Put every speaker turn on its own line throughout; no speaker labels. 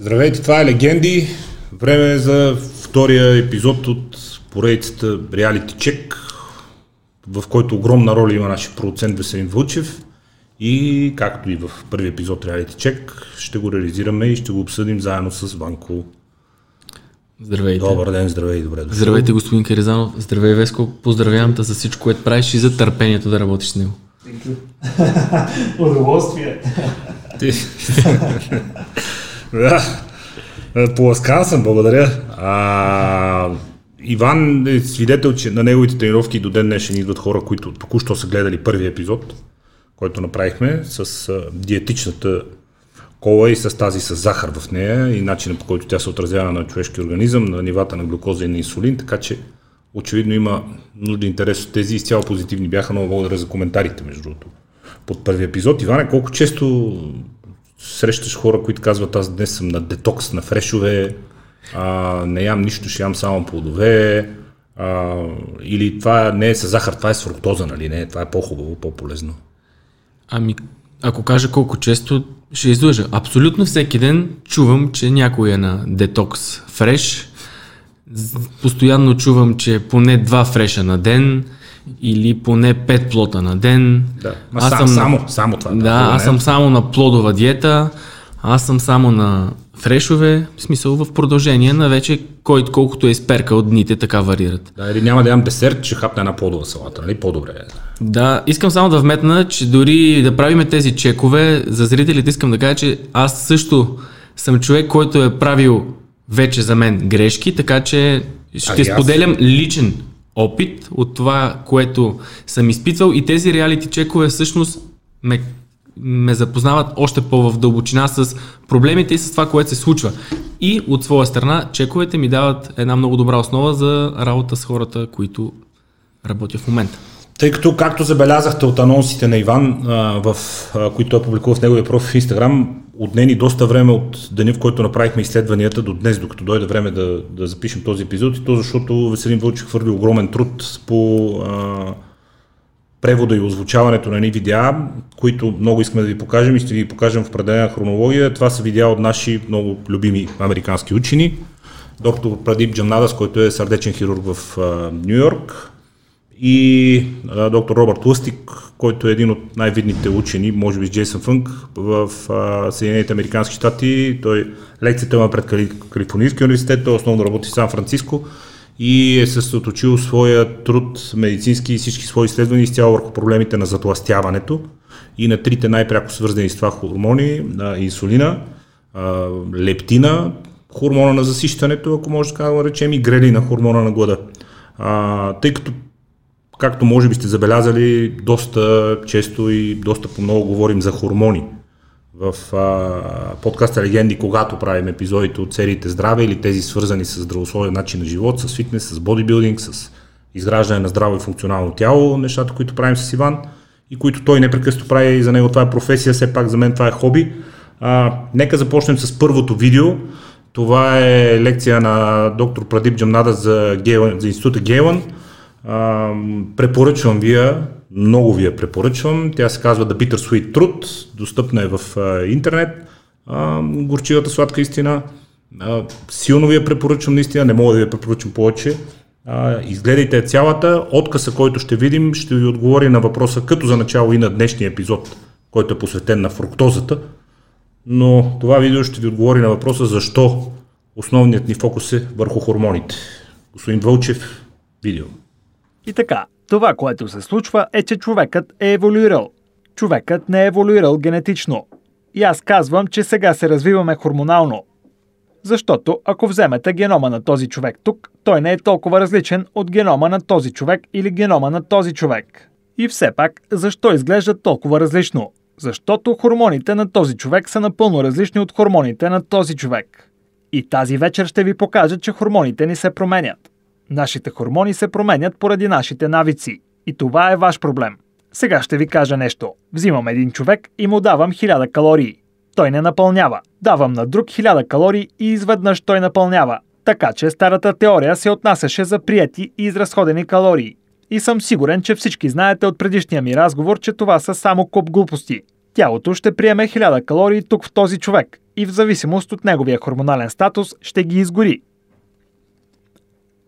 Здравейте, това е Легенди. Време е за втория епизод от поредицата Reality Check, в който огромна роля има нашия продуцент Веселин Вълчев. И както и в първи епизод Reality Check, ще го реализираме и ще го обсъдим заедно с Ванко.
Здравейте.
Добър ден, здравей, добре дошъл.
Здравейте, господин Каризанов. Здравей, Веско. Поздравявам те за всичко, което правиш и за търпението да работиш с него.
Удоволствие.
Да. Поласкан съм, благодаря. А, Иван е свидетел, че на неговите тренировки до ден днешен идват хора, които току-що са гледали първи епизод, който направихме с диетичната кола и с тази с захар в нея и начинът по който тя се отразява на човешки организъм, на нивата на глюкоза и на инсулин, така че очевидно има нужда интерес от тези изцяло позитивни бяха. Много благодаря за коментарите, между другото, под първи епизод. Иване, колко често срещаш хора, които казват аз днес съм на детокс на фрешове, а, не ям нищо, ще ям само плодове, а, или това не е с захар, това е с фруктоза, нали? Не, това е по-хубаво, по-полезно.
Ами, ако кажа колко често, ще излъжа. Абсолютно всеки ден чувам, че някой е на детокс фреш. Постоянно чувам, че поне два фреша на ден или поне пет плота на ден.
Да. Ма сам- само- само това, да,
Да, аз съм само на плодова диета, аз съм само на фрешове, в смисъл в продължение на вече кой колкото е изперка от дните, така варират.
Да, или няма да ям десерт, ще хапна една плодова салата, нали? По-добре е.
Да, искам само да вметна, че дори да правиме тези чекове, за зрителите искам да кажа, че аз също съм човек, който е правил вече за мен грешки, така че ще
А и аз.
споделям личен опит от това, което съм изпитвал и тези реалити чекове всъщност ме, ме запознават още по-в дълбочина с проблемите и с това, което се случва. И от своя страна, чековете ми дават една много добра основа за работа с хората, които работя в момента.
Тъй като, както забелязахте от анонсите на Иван, в, които той публикува в неговия профил в Инстаграм, отнени доста време от деня, в който направихме изследванията до днес, докато дойде време да, да запишем този епизод. И то защото Веселин Вълчев хвърли огромен труд по а, превода и озвучаването на едни видеа, които много искаме да ви покажем и ще ви покажем в определена хронология. Това са видеа от наши много любими американски учени. Доктор Прадип Джамнадас, който е сърдечен хирург в Нью Йорк, и а, доктор Робърт Лъстик, който е един от най-видните учени, може би с Джейсън Фънк в а, Съединените Американски щати. Той лекцията е пред Кали, Калифорнийския университет, той основно работи в Сан Франциско и е съсредоточил своя труд медицински и всички свои изследвания изцяло върху проблемите на затластяването и на трите най-пряко свързани с това хормони, а, инсулина, а, лептина, хормона на засищането, ако може така да го наречем, и грелина, хормона на глада. А, тъй като както може би сте забелязали, доста често и доста по-много говорим за хормони в а, подкаста Легенди, когато правим епизодите от сериите Здраве или тези свързани с здравословен начин на живот, с фитнес, с бодибилдинг, с изграждане на здраво и функционално тяло, нещата, които правим с Иван и които той непрекъснато прави за него това е професия, все пак за мен това е хоби. А, нека започнем с първото видео. Това е лекция на доктор Прадип Джамнада за, Гейлан, за института Гейлан. А, препоръчвам ви я, много ви я препоръчвам. Тя се казва The Bitter Sweet Truth, достъпна е в а, интернет. А, горчивата сладка истина. А, силно ви я препоръчвам наистина, не мога да ви я препоръчам повече. А, изгледайте цялата. Отказа, който ще видим, ще ви отговори на въпроса като за начало и на днешния епизод, който е посветен на фруктозата. Но това видео ще ви отговори на въпроса защо основният ни фокус е върху хормоните. Господин Вълчев, видео.
И така, това, което се случва е, че човекът е еволюирал. Човекът не е еволюирал генетично. И аз казвам, че сега се развиваме хормонално. Защото ако вземете генома на този човек тук, той не е толкова различен от генома на този човек или генома на този човек. И все пак, защо изглежда толкова различно? Защото хормоните на този човек са напълно различни от хормоните на този човек. И тази вечер ще ви покажа, че хормоните ни се променят. Нашите хормони се променят поради нашите навици. И това е ваш проблем. Сега ще ви кажа нещо. Взимам един човек и му давам 1000 калории. Той не напълнява. Давам на друг 1000 калории и изведнъж той напълнява. Така че старата теория се отнасяше за прияти и изразходени калории. И съм сигурен, че всички знаете от предишния ми разговор, че това са само куп глупости. Тялото ще приеме 1000 калории тук в този човек и в зависимост от неговия хормонален статус ще ги изгори.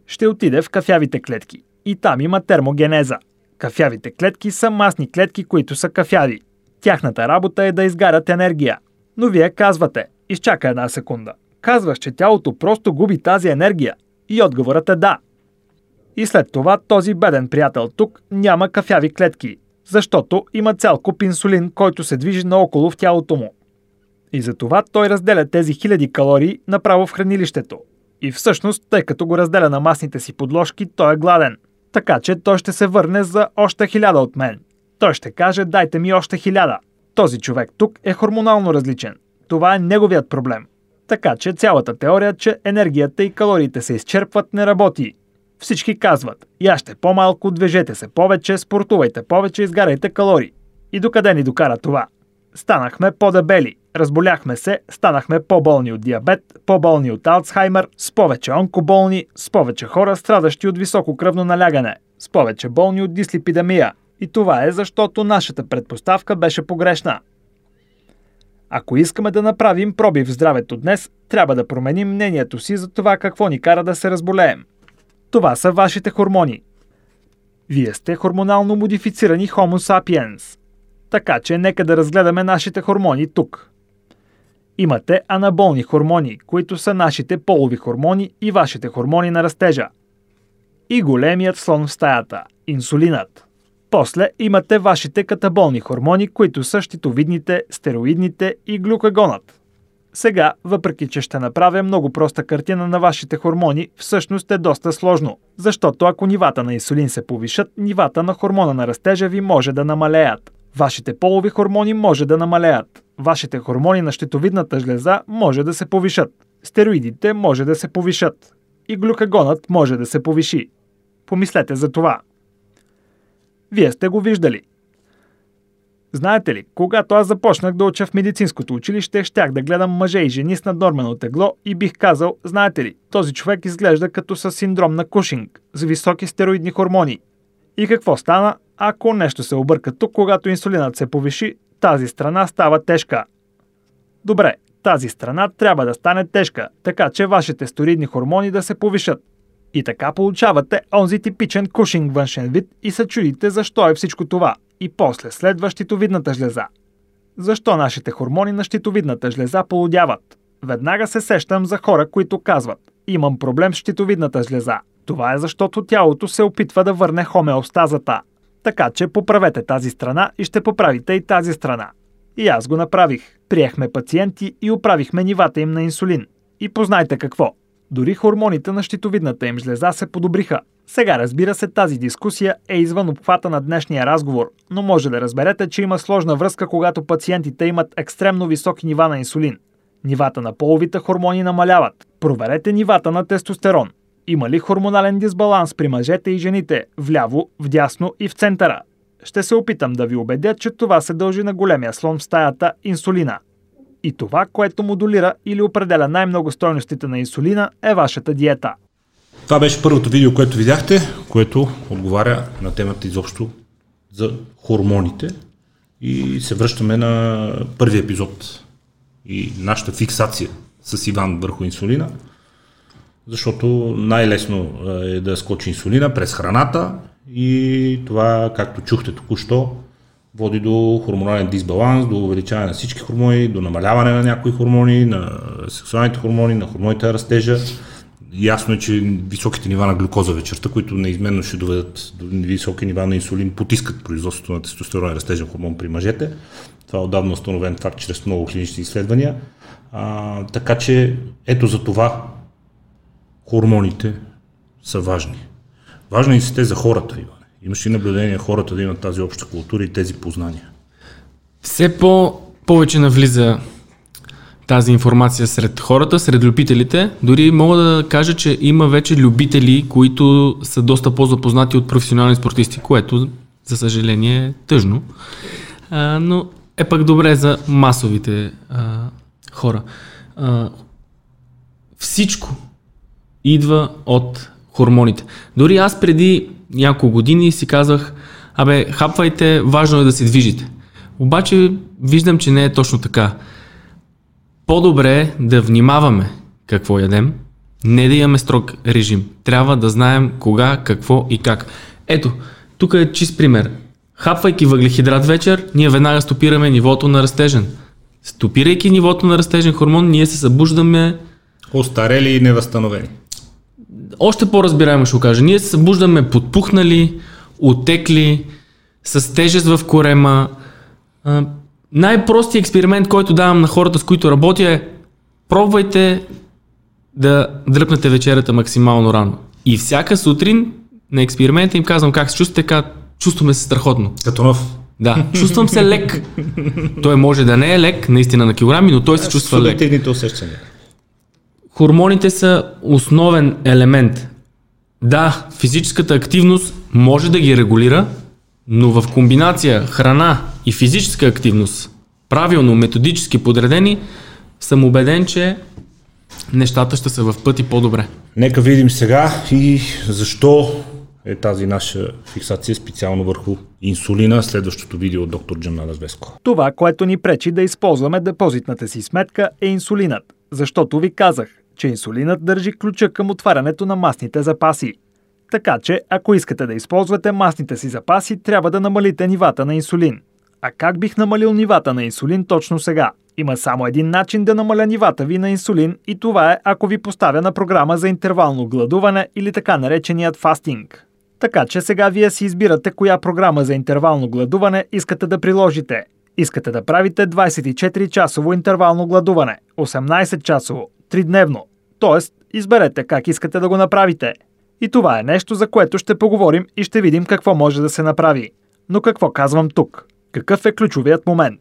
Ще отиде в кафявите клетки и там има термогенеза. Кафявите клетки са масни клетки, които са кафяви. Тяхната работа е да изгарят енергия. Но вие казвате, изчака една секунда. Казваш, че тялото просто губи тази енергия. И отговорът е да. И след това този беден приятел тук няма кафяви клетки, защото има цял куп инсулин, който се движи наоколо в тялото му. И затова той разделя тези хиляди калории направо в хранилището. И всъщност, тъй като го разделя на масните си подложки, той е гладен. Така че той ще се върне за още хиляда от мен. Той ще каже, дайте ми още хиляда. Този човек тук е хормонално различен. Това е неговият проблем. Така че цялата теория, че енергията и калориите се изчерпват, не работи. Всички казват, яще по-малко, движете се повече, спортувайте повече, изгаряйте калории. И докъде ни докара това? Станахме по-дебели, разболяхме се, станахме по-болни от диабет, по-болни от Алцхаймер, с повече онкоболни, с повече хора, страдащи от високо кръвно налягане, с повече болни от дислипидемия. И това е защото нашата предпоставка беше погрешна. Ако искаме да направим проби в здравето днес, трябва да променим мнението си за това какво ни кара да се разболеем. Това са вашите хормони. Вие сте хормонално модифицирани Homo sapiens. Така че нека да разгледаме нашите хормони тук. Имате анаболни хормони, които са нашите полови хормони и вашите хормони на растежа. И големият слон в стаята – инсулинът. После имате вашите катаболни хормони, които са щитовидните, стероидните и глюкагонът. Сега, въпреки че ще направя много проста картина на вашите хормони, всъщност е доста сложно, защото ако нивата на инсулин се повишат, нивата на хормона на растежа ви може да намалеят. Вашите полови хормони може да намалеят. Вашите хормони на щитовидната жлеза може да се повишат. Стероидите може да се повишат. И глюкагонът може да се повиши. Помислете за това. Вие сте го виждали. Знаете ли, когато аз започнах да уча в медицинското училище, щях да гледам мъже и жени с наднормено тегло и бих казал, знаете ли, този човек изглежда като с синдром на Кушинг, с високи стероидни хормони. И какво стана? Ако нещо се обърка тук, когато инсулинът се повиши, тази страна става тежка. Добре, тази страна трябва да стане тежка, така че вашите стероидни хормони да се повишат. И така получавате онзи типичен кушинг външен вид и се чудите защо е всичко това. И после следва щитовидната жлеза. Защо нашите хормони на щитовидната жлеза полудяват? Веднага се сещам за хора, които казват Имам проблем с щитовидната жлеза. Това е защото тялото се опитва да върне хомеостазата. Така че поправете тази страна и ще поправите и тази страна. И аз го направих. Приехме пациенти и оправихме нивата им на инсулин. И познайте какво. Дори хормоните на щитовидната им жлеза се подобриха. Сега разбира се, тази дискусия е извън обхвата на днешния разговор, но може да разберете, че има сложна връзка, когато пациентите имат екстремно високи нива на инсулин. Нивата на половите хормони намаляват. Проверете нивата на тестостерон. Има ли хормонален дисбаланс при мъжете и жените, вляво, вдясно и в центъра? Ще се опитам да ви убедя, че това се дължи на големия слон в стаята – инсулина. И това, което модулира или определя най-много стойностите на инсулина, е вашата диета.
Това беше първото видео, което видяхте, което отговаря на темата изобщо за хормоните. И се връщаме на първи епизод и нашата фиксация с Иван върху инсулина, защото най-лесно е да скочи инсулина през храната и това, както чухте току-що, води до хормонален дисбаланс, до увеличаване на всички хормони, до намаляване на някои хормони, на сексуалните хормони, на хормоните на растежа. Ясно е, че високите нива на глюкоза вечерта, които неизменно ще доведат до високи нива на инсулин, потискат производството на тестостерон и растежен хормон при мъжете. Това е отдавна установен факт чрез много клинични изследвания. А, така че ето за това хормоните са важни. Важни са те за хората, Иване. Имаш ли наблюдение хората да имат тази обща култура и тези познания?
Все по повече навлиза тази информация сред хората, сред любителите. Дори мога да кажа, че има вече любители, които са доста по-запознати от професионални спортисти, което, за съжаление, е тъжно. А, но е пък добре за масовите а, хора. А, всичко идва от хормоните. Дори аз преди няколко години си казах, абе, хапвайте, важно е да се движите. Обаче виждам, че не е точно така. По-добре е да внимаваме какво ядем, не да имаме строг режим. Трябва да знаем кога, какво и как. Ето, тук е чист пример. Хапвайки въглехидрат вечер, ние веднага стопираме нивото на растежен. Стопирайки нивото на растежен хормон, ние се събуждаме
Остарели и невъзстановени.
Още по-разбираемо ще го кажа. Ние се събуждаме подпухнали, отекли, с тежест в корема. А, най-простият експеримент, който давам на хората, с които работя е пробвайте да дръпнете вечерята максимално рано. И всяка сутрин на експеримента им казвам как се чувствате, как чувстваме се страхотно.
Като нов.
Да, чувствам се лек. Той може да не е лек, наистина на килограми, но той се чувства лек.
Субективните усещания.
Хормоните са основен елемент. Да, физическата активност може да ги регулира, но в комбинация храна и физическа активност, правилно, методически подредени, съм убеден, че нещата ще са в пъти по-добре.
Нека видим сега и защо е тази наша фиксация специално върху инсулина. Следващото видео от доктор Джамнада Звеско.
Това, което ни пречи да използваме депозитната си сметка е инсулинът, защото ви казах, че инсулинът държи ключа към отварянето на масните запаси. Така че, ако искате да използвате масните си запаси, трябва да намалите нивата на инсулин. А как бих намалил нивата на инсулин точно сега? Има само един начин да намаля нивата ви на инсулин и това е ако ви поставя на програма за интервално гладуване или така нареченият фастинг. Така че сега вие си избирате коя програма за интервално гладуване искате да приложите. Искате да правите 24-часово интервално гладуване, 18-часово, 3-дневно. Тоест, изберете как искате да го направите. И това е нещо, за което ще поговорим и ще видим какво може да се направи. Но какво казвам тук? Какъв е ключовият момент?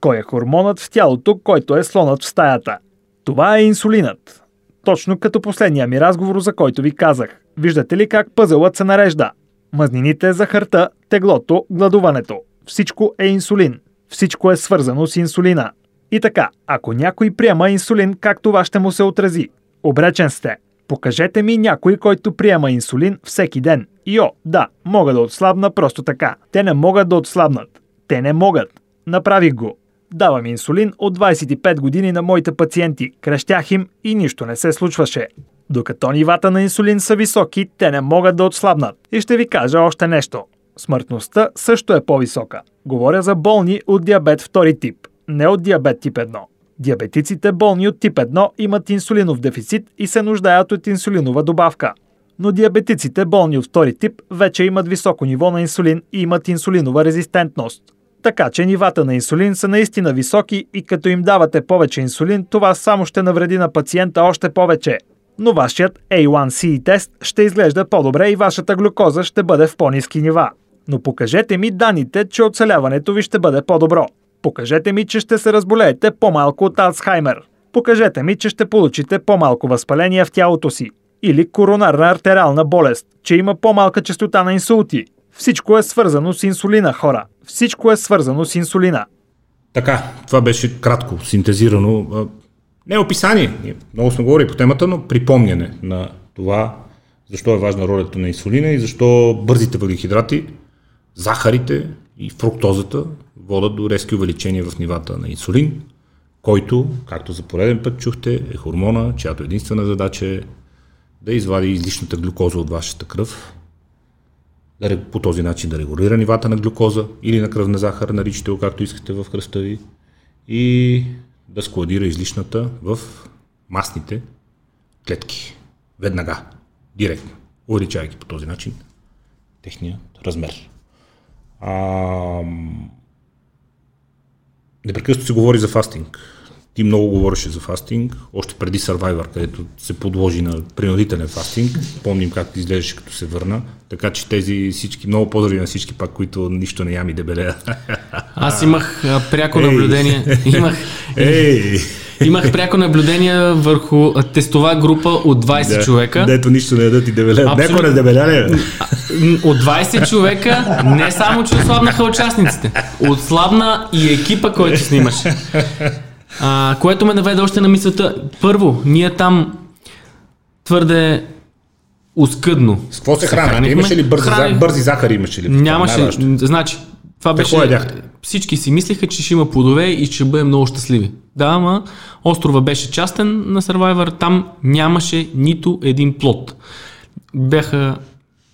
Кой е хормонът в тялото, който е слонът в стаята? Това е инсулинът. Точно като последния ми разговор, за който ви казах. Виждате ли как пъзълът се нарежда? Мазнините, захарта, теглото, гладуването. Всичко е инсулин. Всичко е свързано с инсулина. И така, ако някой приема инсулин, как това ще му се отрази? Обречен сте. Покажете ми някой, който приема инсулин всеки ден. Йо, да, мога да отслабна просто така. Те не могат да отслабнат. Те не могат. Направих го. Давам инсулин от 25 години на моите пациенти, крещях им и нищо не се случваше. Докато нивата на инсулин са високи, те не могат да отслабнат. И ще ви кажа още нещо. Смъртността също е по-висока. Говоря за болни от диабет втори тип, не от диабет тип 1. Диабетиците болни от тип 1 имат инсулинов дефицит и се нуждаят от инсулинова добавка. Но диабетиците болни от втори тип вече имат високо ниво на инсулин и имат инсулинова резистентност. Така че нивата на инсулин са наистина високи и като им давате повече инсулин, това само ще навреди на пациента още повече. Но вашият A1C тест ще изглежда по-добре и вашата глюкоза ще бъде в по-низки нива. Но покажете ми данните, че оцеляването ви ще бъде по-добро. Покажете ми, че ще се разболеете по-малко от Алцхаймер. Покажете ми, че ще получите по-малко възпаление в тялото си. Или коронарна артериална болест, че има по-малка частота на инсулти. Всичко е свързано с инсулина, хора. Всичко е свързано с инсулина.
Така, това беше кратко, синтезирано. Не описание, ние много сме говорили по темата, но припомняне на това, защо е важна ролята на инсулина и защо бързите въглехидрати, захарите и фруктозата водят до резки увеличения в нивата на инсулин, който, както за пореден път чухте, е хормона, чиято единствена задача е да извади излишната глюкоза от вашата кръв, да, по този начин да регулира нивата на глюкоза или на кръвна захар, наричате го както искате в кръста ви, и да складира излишната в масните клетки. Веднага, директно, увеличавайки по този начин техния размер. А, непрекъснато се говори за фастинг. Ти много говореше за фастинг, още преди Survivor, където се подложи на принудителен фастинг. Помним как изглеждаше като се върна. Така че тези всички, много поздрави на всички пак, които нищо не ям и дебелея.
Аз имах пряко наблюдение. Имах,
Ей!
Имах пряко наблюдение върху тестова група от 20 човека.
Дето нищо не ядат и дебелеят.
Абсолютно.
Некои не дебеля ли?
М, От 20 човека не само, че отслабнаха участниците, отслабна и екипа, който снимаше. А, което ме наведе още на мисълта. Първо, ние там твърде оскъдно.
С какво се хранихте?
хранихме.
Имаше ли бързи, за... бързи захари? Имаше ли?
Нямаше. Значи, Това беше...
ядяхте?
Всички си мислеха, че ще има плодове и ще бъдем много щастливи. Да, ама острова беше частен на Survivor, там нямаше нито един плод. Бяха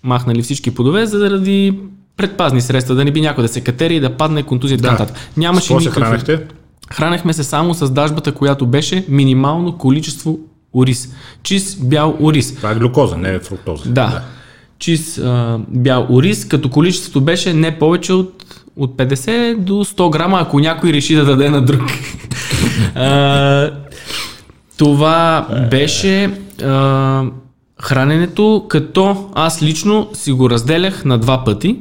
махнали всички плодове заради предпазни средства, да не би някой да се катери и да падне контузия така нататък. Нямаше
какво се
никакви...
хранехте?
Хранехме се само с дажбата, която беше минимално количество ориз. Чист бял ориз.
Това е глюкоза, не е фруктоза.
Да. Чист а, бял ориз, като количеството беше не повече от, от 50 до 100 грама, ако някой реши да даде на друг. а, това беше а, храненето, като аз лично си го разделях на два пъти.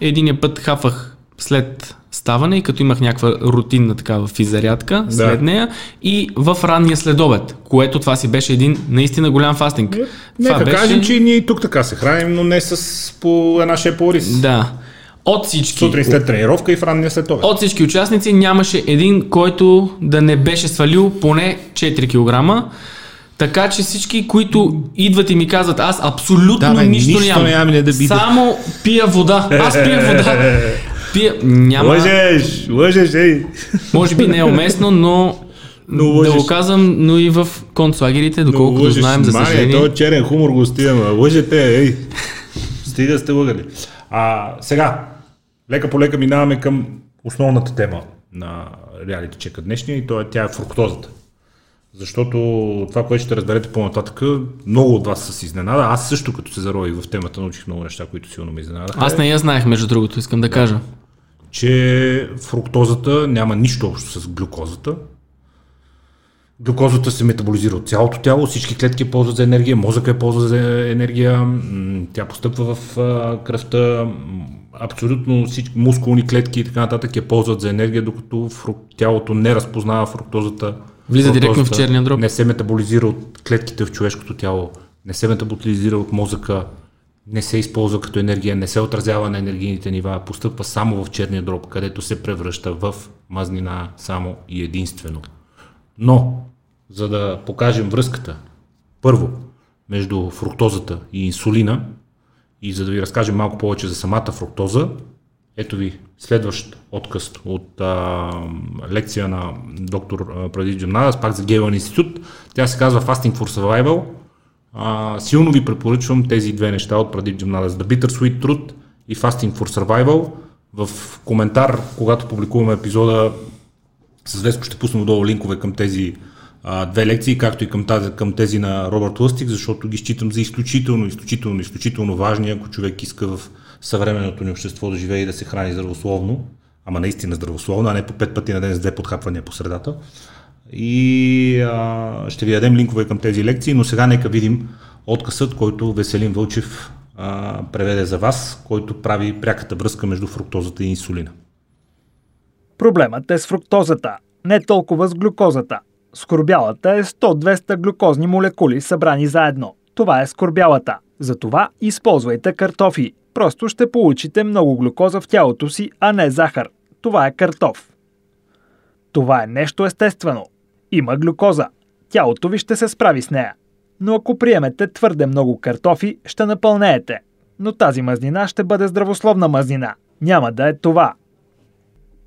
Единия път хафах след ставане и като имах някаква рутинна такава физарядка
Да.
след нея и в ранния следобед, което това си беше един наистина голям фастинг. Това
Нека
беше...
кажем, че и ние и тук така се храним, но не с по една шепа ориз.
Да. От всички,
Сутрин след тренировка и в ранния след
от всички участници нямаше един, който да не беше свалил поне 4 кг. Така че всички, които идват и ми казват, аз абсолютно
Да, бе,
нищо,
нищо
нямам.
нямам, не да биде.
Само пия вода. Аз пия вода. Пия... Няма...
Лъжеш, лъжеш, ей.
Може би не е уместно, но,
Но
да го казвам, но и в концлагерите, доколкото
лъжеш,
знаем, за
мане,
съжаление.
Той черен хумор го стига, лъжете, ей. Стига сте лъгали. А, сега, лека по лека минаваме към основната тема на реалити чека днешния и то е, тя е фруктозата. Защото това, което ще разберете по-нататък, много от вас са си изненада. Аз също, като се зарових в темата, научих много неща, които силно ме изненадаха.
Аз не я знаех, между другото, искам да кажа.
че фруктозата няма нищо общо с глюкозата. Глюкозата се метаболизира от цялото тяло, всички клетки я ползват за енергия, мозъка я ползва за енергия, тя постъпва в кръвта, абсолютно всички мускулни клетки и така нататък я ползват за енергия, докато фрук... тялото не разпознава фруктозата.
Влиза директно в
Фруктозата
черния дроб.
Не се метаболизира от клетките в човешкото тяло, не се метаболизира от мозъка, не се използва като енергия, не се отразява на енергийните нива, постъпва само в черния дроб, където се превръща в мазнина само и единствено. Но, за да покажем връзката, първо, между фруктозата и инсулина, и за да ви разкажем малко повече за самата фруктоза, ето ви следващ откъс от а, лекция на доктор а, Прадив Джамнадас, пак за Гейлан институт. Тя се казва Fasting for Survival. А, силно ви препоръчвам тези две неща от Прадив Джамнадас. The Bitter Sweet Truth и Fasting for Survival. В коментар, когато публикуваме епизода, с Веско ще пуснем долу линкове към тези а, две лекции, както и към, тази, към тези на Робърт Лъстик, защото ги считам за изключително, изключително, изключително важни, ако човек иска в съвременното ни общество да живее и да се храни здравословно, ама наистина здравословно, а не по пет пъти на ден с две подхапвания по средата. И а, ще ви дадем линкове към тези лекции, но сега нека видим откъсът, който Веселин Вълчев а, преведе за вас, който прави пряката връзка между фруктозата и инсулина.
Проблемът е с фруктозата, не толкова с глюкозата. Скорбялата е 100-200 глюкозни молекули събрани заедно. Това е скорбялата. Затова използвайте картофи. Просто ще получите много глюкоза в тялото си, а не захар. Това е картоф. Това е нещо естествено. Има глюкоза. Тялото ви ще се справи с нея. Но ако приемете твърде много картофи, ще напълнеете. Но тази мазнина ще бъде здравословна мазнина. Няма да е това.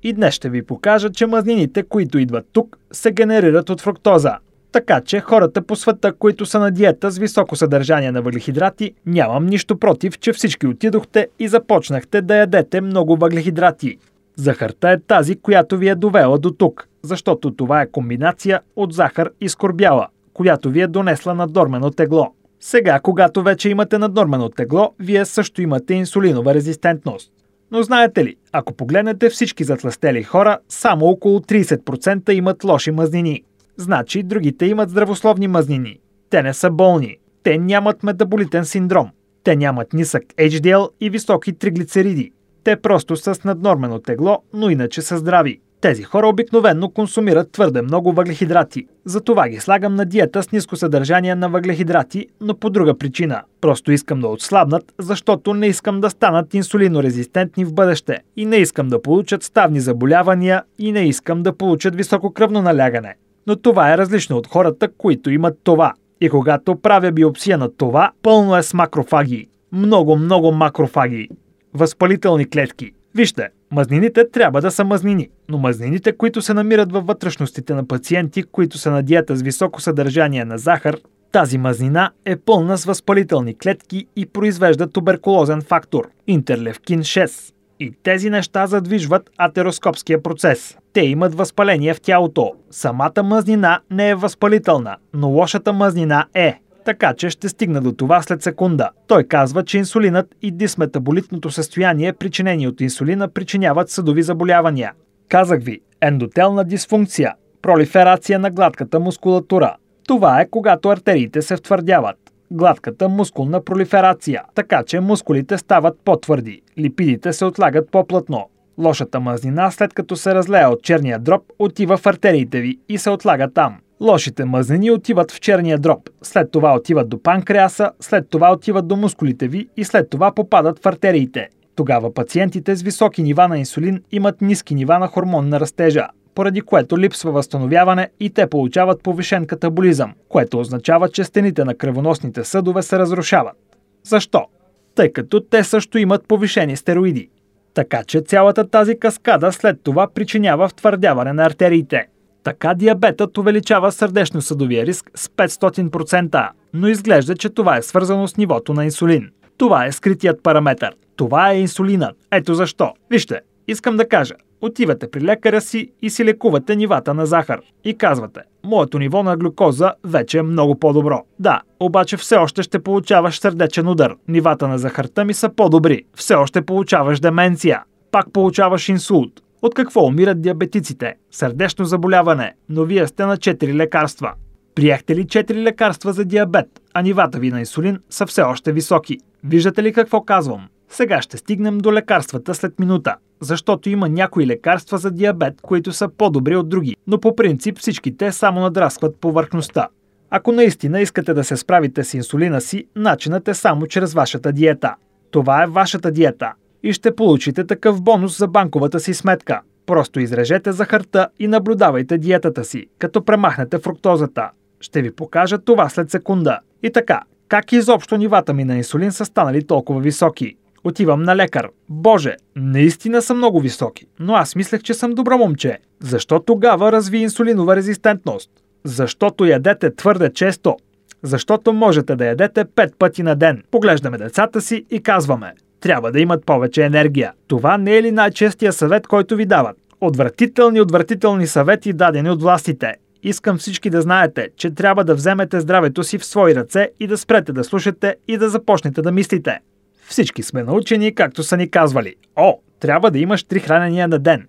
И днес ще ви покажа, че мазнините, които идват тук, се генерират от фруктоза. Така че хората по света, които са на диета с високо съдържание на въглехидрати, нямам нищо против, че всички отидохте и започнахте да ядете много въглехидрати. Захарта е тази, която ви е довела до тук, защото това е комбинация от захар и скорбяла, която ви е донесла наднормено тегло. Сега, когато вече имате наднормено тегло, вие също имате инсулинова резистентност. Но знаете ли, ако погледнете всички затластели хора, само около 30% имат лоши мазнини. Значи другите имат здравословни мазнини. Те не са болни. Те нямат метаболитен синдром. Те нямат нисък HDL и високи триглицериди. Те просто са с наднормено тегло, но иначе са здрави. Тези хора обикновенно консумират твърде много въглехидрати. Затова ги слагам на диета с ниско съдържание на въглехидрати, но по друга причина. Просто искам да отслабнат, защото не искам да станат инсулинорезистентни в бъдеще. И не искам да получат ставни заболявания и не искам да получат високо кръвно налягане. Но това е различно от хората, които имат това. И когато правя биопсия на това, пълно е с макрофаги. Много, много макрофаги. Възпалителни клетки. Вижте, Мазнините трябва да са мазнини, но мазнините, които се намират във вътрешностите на пациенти, които са на диета с високо съдържание на захар, тази мазнина е пълна с възпалителни клетки и произвежда туберкулозен фактор – интерлевкин 6. И тези неща задвижват атероскопския процес. Те имат възпаление в тялото. Самата мазнина не е възпалителна, но лошата мазнина е. Така че ще стигна до това след секунда. Той казва, че инсулинът и дисметаболитното състояние, причинени от инсулина, причиняват съдови заболявания. Казах ви, ендотелна дисфункция, пролиферация на гладката мускулатура. Това е когато артериите се втвърдяват гладката мускулна пролиферация, така че мускулите стават по-твърди, липидите се отлагат по-плътно. Лошата мазнина, след като се разлея от черния дроб, отива в артериите ви и се отлага там. Лошите мазнини отиват в черния дроб, след това отиват до панкреаса, след това отиват до мускулите ви и след това попадат в артериите. Тогава пациентите с високи нива на инсулин имат ниски нива на хормон на растежа, поради което липсва възстановяване и те получават повишен катаболизъм, което означава, че стените на кръвоносните съдове се разрушават. Защо? Тъй като те също имат повишени стероиди. Така че цялата тази каскада след това причинява втвърдяване на артериите. Така диабетът увеличава сърдечно-съдовия риск с 500%, но изглежда, че това е свързано с нивото на инсулин. Това е скритият параметр. Това е инсулинът. Ето защо. Вижте, искам да кажа, Отивате при лекаря си и си лекувате нивата на захар. И казвате, моето ниво на глюкоза вече е много по-добро. Да, обаче все още ще получаваш сърдечен удар. Нивата на захарта ми са по-добри. Все още получаваш деменция. Пак получаваш инсулт. От какво умират диабетиците? Сърдечно заболяване, но вие сте на 4 лекарства. Приехте ли 4 лекарства за диабет, а нивата ви на инсулин са все още високи? Виждате ли какво казвам? Сега ще стигнем до лекарствата след минута, защото има някои лекарства за диабет, които са по-добри от други, но по принцип всички те само надраскват повърхността. Ако наистина искате да се справите с инсулина си, начинът е само чрез вашата диета. Това е вашата диета и ще получите такъв бонус за банковата си сметка. Просто изрежете захарта и наблюдавайте диетата си, като премахнете фруктозата. Ще ви покажа това след секунда. И така, как изобщо нивата ми на инсулин са станали толкова високи? Отивам на лекар. Боже, наистина са много високи, но аз мислех, че съм добро момче. Защо тогава разви инсулинова резистентност? Защото ядете твърде често. Защото можете да ядете 5 пъти на ден. Поглеждаме децата си и казваме, трябва да имат повече енергия. Това не е ли най-честия съвет, който ви дават? Отвратителни, отвратителни съвети, дадени от властите. Искам всички да знаете, че трябва да вземете здравето си в свои ръце и да спрете да слушате и да започнете да мислите. Всички сме научени, както са ни казвали. О, трябва да имаш три хранения на ден.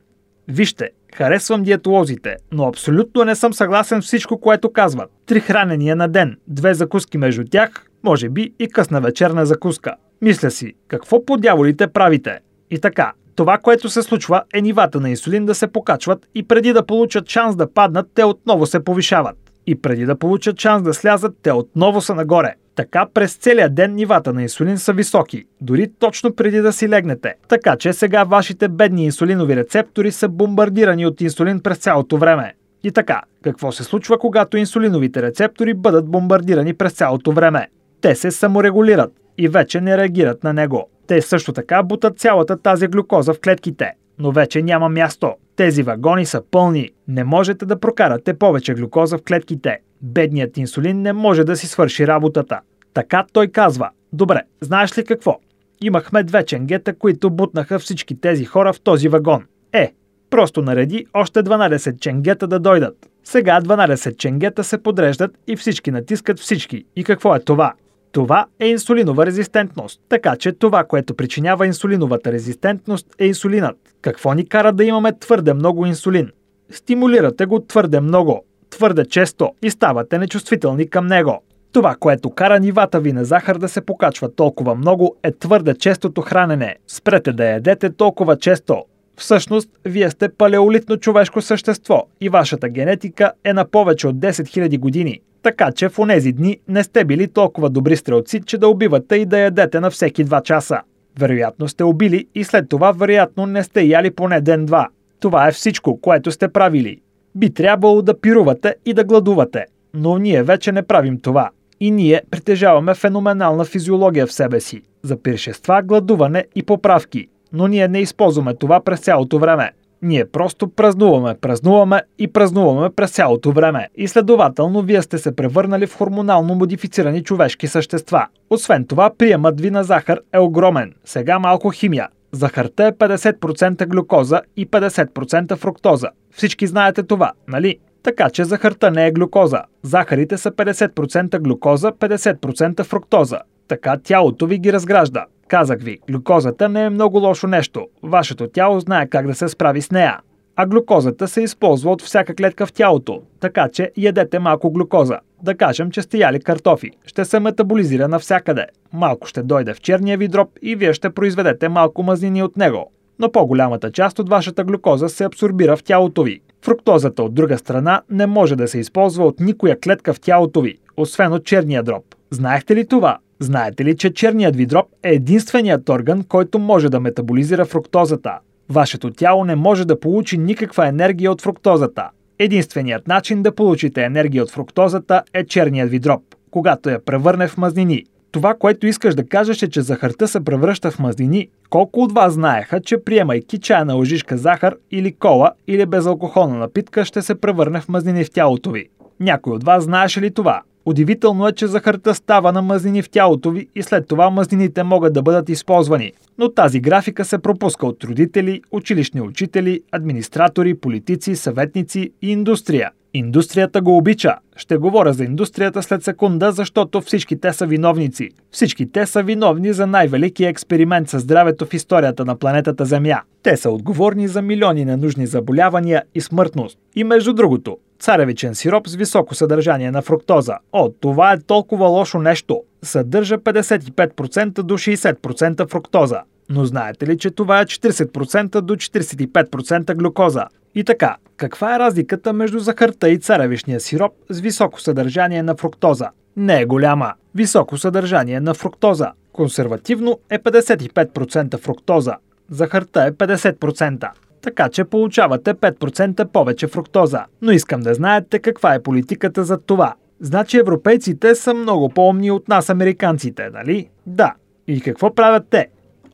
Вижте, харесвам диетолозите, но абсолютно не съм съгласен с всичко, което казват. Три хранения на ден, две закуски между тях, може би и късна вечерна закуска. Мисля си, какво по дяволите правите? И така, това, което се случва е нивата на инсулин да се покачват и преди да получат шанс да паднат, те отново се повишават. И преди да получат шанс да слязат, те отново са нагоре. Така през целия ден нивата на инсулин са високи, дори точно преди да си легнете. Така че сега вашите бедни инсулинови рецептори са бомбардирани от инсулин през цялото време. И така, какво се случва, когато инсулиновите рецептори бъдат бомбардирани през цялото време? Те се саморегулират и вече не реагират на него. Те също така бутат цялата тази глюкоза в клетките, но вече няма място. Тези вагони са пълни. Не можете да прокарате повече глюкоза в клетките. Бедният инсулин не може да си свърши работата. Така той казва. Добре, знаеш ли какво? Имахме две ченгета, които бутнаха всички тези хора в този вагон. Е, просто нареди още 12 ченгета да дойдат. Сега 12 ченгета се подреждат и всички натискат всички. И какво е това? Това е инсулинова резистентност. Така че това, което причинява инсулиновата резистентност е инсулинът. Какво ни кара да имаме твърде много инсулин? Стимулирате го твърде много, твърде често и ставате нечувствителни към него. Това, което кара нивата ви на захар да се покачва толкова много, е твърде честото хранене. Спрете да ядете толкова често. Всъщност, вие сте палеолитно човешко същество и вашата генетика е на повече от 10 000 години. Така че в онези дни не сте били толкова добри стрелци, че да убивате и да ядете на всеки 2 часа. Вероятно сте убили и след това вероятно не сте яли поне ден-два. Това е всичко, което сте правили. Би трябвало да пирувате и да гладувате. Но ние вече не правим това. И ние притежаваме феноменална физиология в себе си за пиршества, гладуване и поправки. Но ние не използваме това през цялото време. Ние просто празнуваме, празнуваме и празнуваме през цялото време. И следователно, вие сте се превърнали в хормонално модифицирани човешки същества. Освен това, приемът ви на захар е огромен. Сега малко химия. Захарта е 50% глюкоза и 50% фруктоза. Всички знаете това, нали? Така че захарта не е глюкоза. Захарите са 50% глюкоза, 50% фруктоза. Така тялото ви ги разгражда. Казах ви, глюкозата не е много лошо нещо. Вашето тяло знае как да се справи с нея. А глюкозата се използва от всяка клетка в тялото, така че ядете малко глюкоза. Да кажем, че сте яли картофи. Ще се метаболизира навсякъде. Малко ще дойде в черния ви дроб и вие ще произведете малко мазнини от него. Но по-голямата част от вашата глюкоза се абсорбира в тялото ви. Фруктозата от друга страна не може да се използва от никоя клетка в тялото ви, освен от черния дроб. Знаехте ли това? Знаете ли, че черният ви дроб е единственият орган, който може да метаболизира фруктозата? Вашето тяло не може да получи никаква енергия от фруктозата. Единственият начин да получите енергия от фруктозата е черният ви дроб, когато я превърне в мазнини. Това, което искаш да кажеш е, че захарта се превръща в мазнини. Колко от вас знаеха, че приемайки чайна лъжишка захар или кола или безалкохолна напитка ще се превърне в мазнини в тялото ви? Някой от вас знаеше ли това? Удивително е, че захарта става на мазнини в тялото ви и след това мазнините могат да бъдат използвани. Но тази графика се пропуска от родители, училищни учители, администратори, политици, съветници и индустрия. Индустрията го обича. Ще говоря за индустрията след секунда, защото всички те са виновници. Всички те са виновни за най-великия експеримент със здравето в историята на планетата Земя. Те са отговорни за милиони ненужни заболявания и смъртност. И между другото, царевичен сироп с високо съдържание на фруктоза. О, това е толкова лошо нещо. Съдържа 55% до 60% фруктоза. Но знаете ли, че това е 40% до 45% глюкоза? И така, каква е разликата между захарта и царевишния сироп с високо съдържание на фруктоза? Не е голяма. Високо съдържание на фруктоза. Консервативно е 55% фруктоза. Захарта е 50%. Така че получавате 5% повече фруктоза. Но искам да знаете каква е политиката за това. Значи европейците са много по-умни от нас американците, нали? Да. И какво правят те?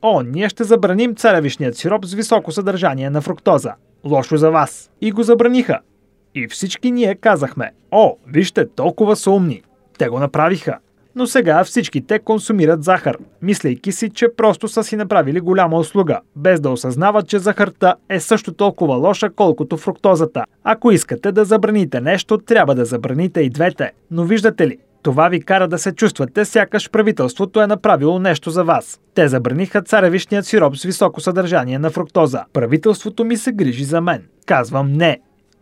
О, ние ще забраним царевишният сироп с високо съдържание на фруктоза. Лошо за вас. И го забраниха. И всички ние казахме, о, вижте, толкова са умни. Те го направиха. Но сега всички те консумират захар, мислейки си, че просто са си направили голяма услуга, без да осъзнават, че захарта е също толкова лоша, колкото фруктозата. Ако искате да забраните нещо, трябва да забраните и двете. Но виждате ли, това ви кара да се чувствате, сякаш правителството е направило нещо за вас. Те забраниха царевишният сироп с високо съдържание на фруктоза. Правителството ми се грижи за мен. Казвам не.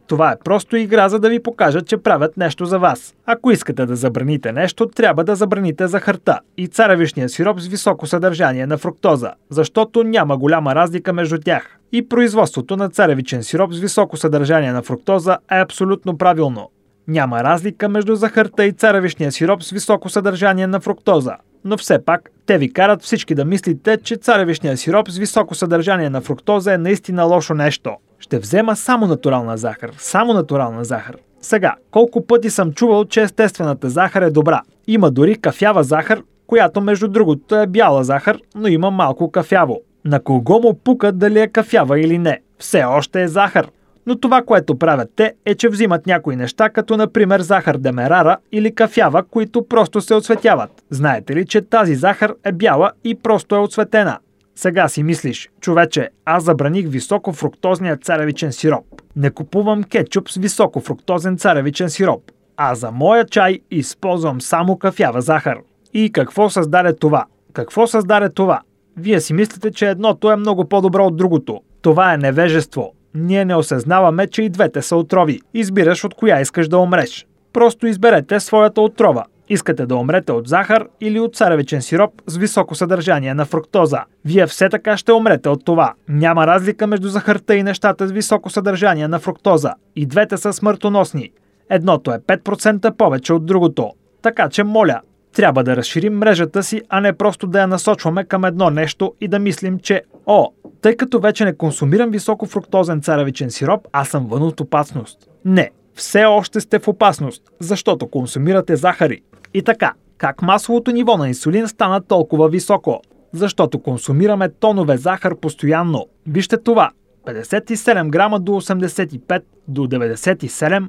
Това е просто игра, за да ви покажат, че правят нещо за вас. Ако искате да забраните нещо, трябва да забраните захарта и царевишния сироп с високо съдържание на фруктоза, защото няма голяма разлика между тях. И производството на царевичен сироп с високо съдържание на фруктоза е абсолютно правилно. Няма разлика между захарта и царевишния сироп с високо съдържание на фруктоза. Но все пак, те ви карат всички да мислите, че царевишния сироп с високо съдържание на фруктоза е наистина лошо нещо. Ще взема само натурална захар. Само натурална захар. Сега, колко пъти съм чувал, че естествената захар е добра. Има дори кафява захар, която между другото е бяла захар, но има малко кафяво. На кого му пука дали е кафява или не? Все още е захар. Но това, което правят те, е, че взимат някои неща, като например захар демерара или кафява, които просто се отсветяват. Знаете ли, че тази захар е бяла и просто е отсветена? Сега си мислиш, човече, аз забраних високофруктозния царевичен сироп. Не купувам кетчуп с високофруктозен царевичен сироп. А за моя чай използвам само кафява захар. И какво създаде това? Какво създаде това? Вие си мислите, че едното е много по-добро от другото. Това е невежество. Ние не осъзнаваме, че и двете са отрови. Избираш от коя искаш да умреш. Просто изберете своята отрова. Искате да умрете от захар или от царевичен сироп с високо съдържание на фруктоза. Вие все така ще умрете от това. Няма разлика между захарта и нещата с високо съдържание на фруктоза. И двете са смъртоносни. Едното е 5% повече от другото. Така че моля, трябва да разширим мрежата си, а не просто да я насочваме към едно нещо и да мислим, че о, тъй като вече не консумирам високо фруктозен царевичен сироп, аз съм вън от опасност. Не, все още сте в опасност, защото консумирате захари. И така, как масовото ниво на инсулин стана толкова високо? защото консумираме тонове захар постоянно. Вижте това. 57 грама до 85 до 97,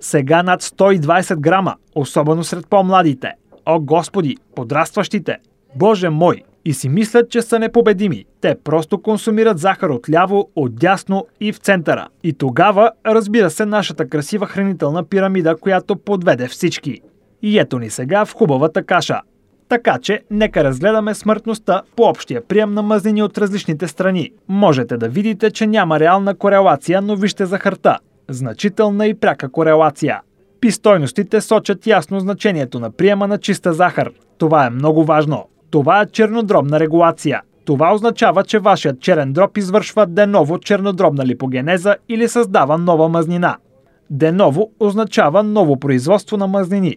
сега над 120 грама, особено сред по-младите. О, господи, подрастващите! Боже мой! И си мислят, че са непобедими. Те просто консумират захар от ляво, от дясно и в центъра. И тогава, разбира се, нашата красива хранителна пирамида, която подведе всички. И ето ни сега в хубавата каша. Така че, нека разгледаме смъртността по общия прием на мазнини от различните страни. Можете да видите, че няма реална корелация, но вижте захарта. Значителна и пряка корелация. Пи стойностите сочат ясно значението на приема на чиста захар. Това е много важно. Това е чернодробна регулация. Това означава, че вашият черен дроб извършва деново чернодробна липогенеза или създава нова мазнина. Деново означава ново производство на мазнини.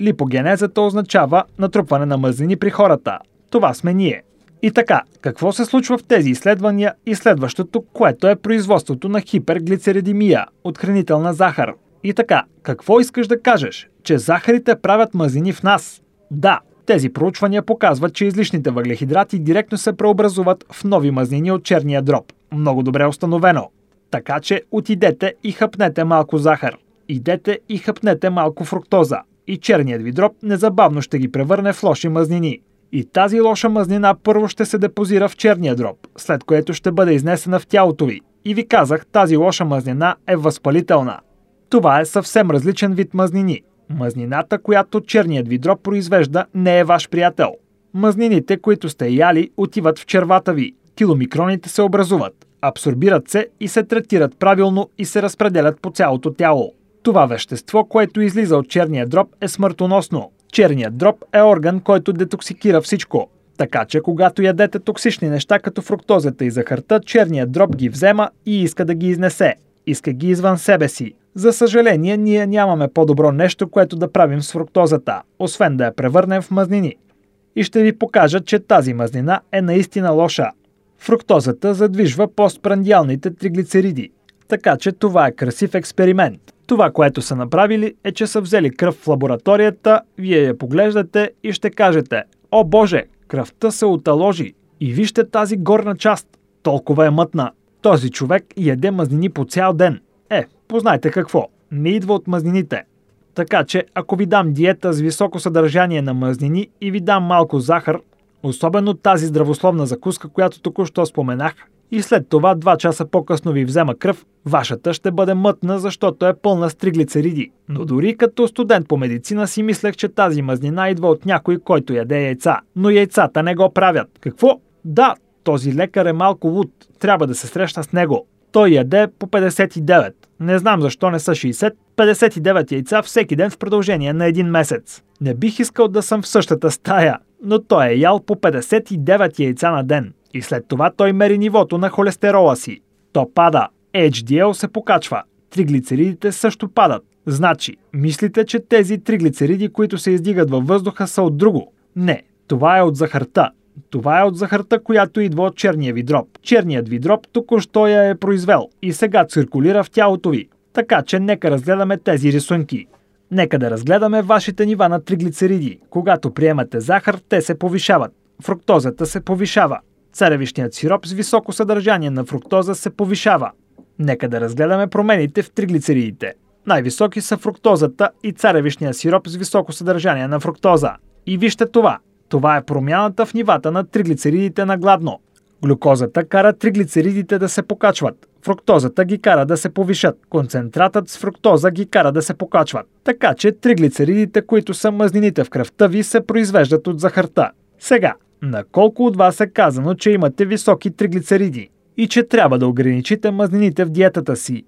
Липогенезата означава натрупване на мазнини при хората. Това сме ние. И така, какво се случва в тези изследвания и следващото, което е производството на хиперглицеридимия от хранителна захар? И така, какво искаш да кажеш? Че захарите правят мазнини в нас? Да, тези проучвания показват, че излишните въглехидрати директно се преобразуват в нови мазнини от черния дроб. Много добре установено. Така че отидете и хъпнете малко захар. Идете и хъпнете малко фруктоза. И черният ви дроб незабавно ще ги превърне в лоши мазнини. И тази лоша мазнина първо ще се депозира в черния дроб, след което ще бъде изнесена в тялото ви. И ви казах, тази лоша мазнина е възпалителна. Това е съвсем различен вид мазнини. Мазнината, която черният ви дроб произвежда, не е ваш приятел. Мазнините, които сте яли, отиват в червата ви. Киломикроните се образуват, абсорбират се и се третират правилно и се разпределят по цялото тяло. Това вещество, което излиза от черния дроб, е смъртоносно. Черният дроб е орган, който детоксикира всичко. Така че, когато ядете токсични неща като фруктозата и захарта, черният дроб ги взема и иска да ги изнесе. Иска ги извън себе си. За съжаление, ние нямаме по-добро нещо, което да правим с фруктозата, освен да я превърнем в мазнини. И ще ви покажа, че тази мазнина е наистина лоша. Фруктозата задвижва постпрандиалните триглицериди. Така че това е красив експеримент. Това, което са направили е, че са взели кръв в лабораторията, вие я поглеждате и ще кажете «О боже, кръвта се оталожи!» И вижте тази горна част. Толкова е мътна. Този човек яде мазнини по цял ден. Е, познайте какво. Не идва от мазнините. Така че, ако ви дам диета с високо съдържание на мазнини и ви дам малко захар, особено тази здравословна закуска, която току-що споменах, и след това два часа по-късно ви взема кръв, вашата ще бъде мътна, защото е пълна с триглицериди. Но дори като студент по медицина си мислех, че тази мазнина идва от някой, който яде яйца. Но яйцата не го правят. Какво? Да, този лекар е малко луд. Трябва да се срещна с него. Той яде по 59. Не знам защо не са 60. 59 яйца всеки ден в продължение на един месец. Не бих искал да съм в същата стая, но той е ял по 59 яйца на ден. И след това той мери нивото на холестерола си. То пада. HDL се покачва. Триглицеридите също падат. Значи, мислите, че тези триглицериди, които се издигат във въздуха, са от друго? Не, това е от захарта. Това е от захарта, която идва от черния ви дроб. Черният ви дроб току-що я е произвел и сега циркулира в тялото ви. Така че нека разгледаме тези рисунки. Нека да разгледаме вашите нива на триглицериди. Когато приемате захар, те се повишават. Фруктозата се повишава. Царевишният сироп с високо съдържание на фруктоза се повишава. Нека да разгледаме промените в триглицеридите. Най-високи са фруктозата и царевишния сироп с високо съдържание на фруктоза. И вижте това. Това е промяната в нивата на триглицеридите на гладно. Глюкозата кара триглицеридите да се покачват. Фруктозата ги кара да се повишат. Концентратът с фруктоза ги кара да се покачват. Така че триглицеридите, които са мазнините в кръвта ви, се произвеждат от захарта. Сега, на колко от вас е казано, че имате високи триглицериди и че трябва да ограничите мазнините в диетата си?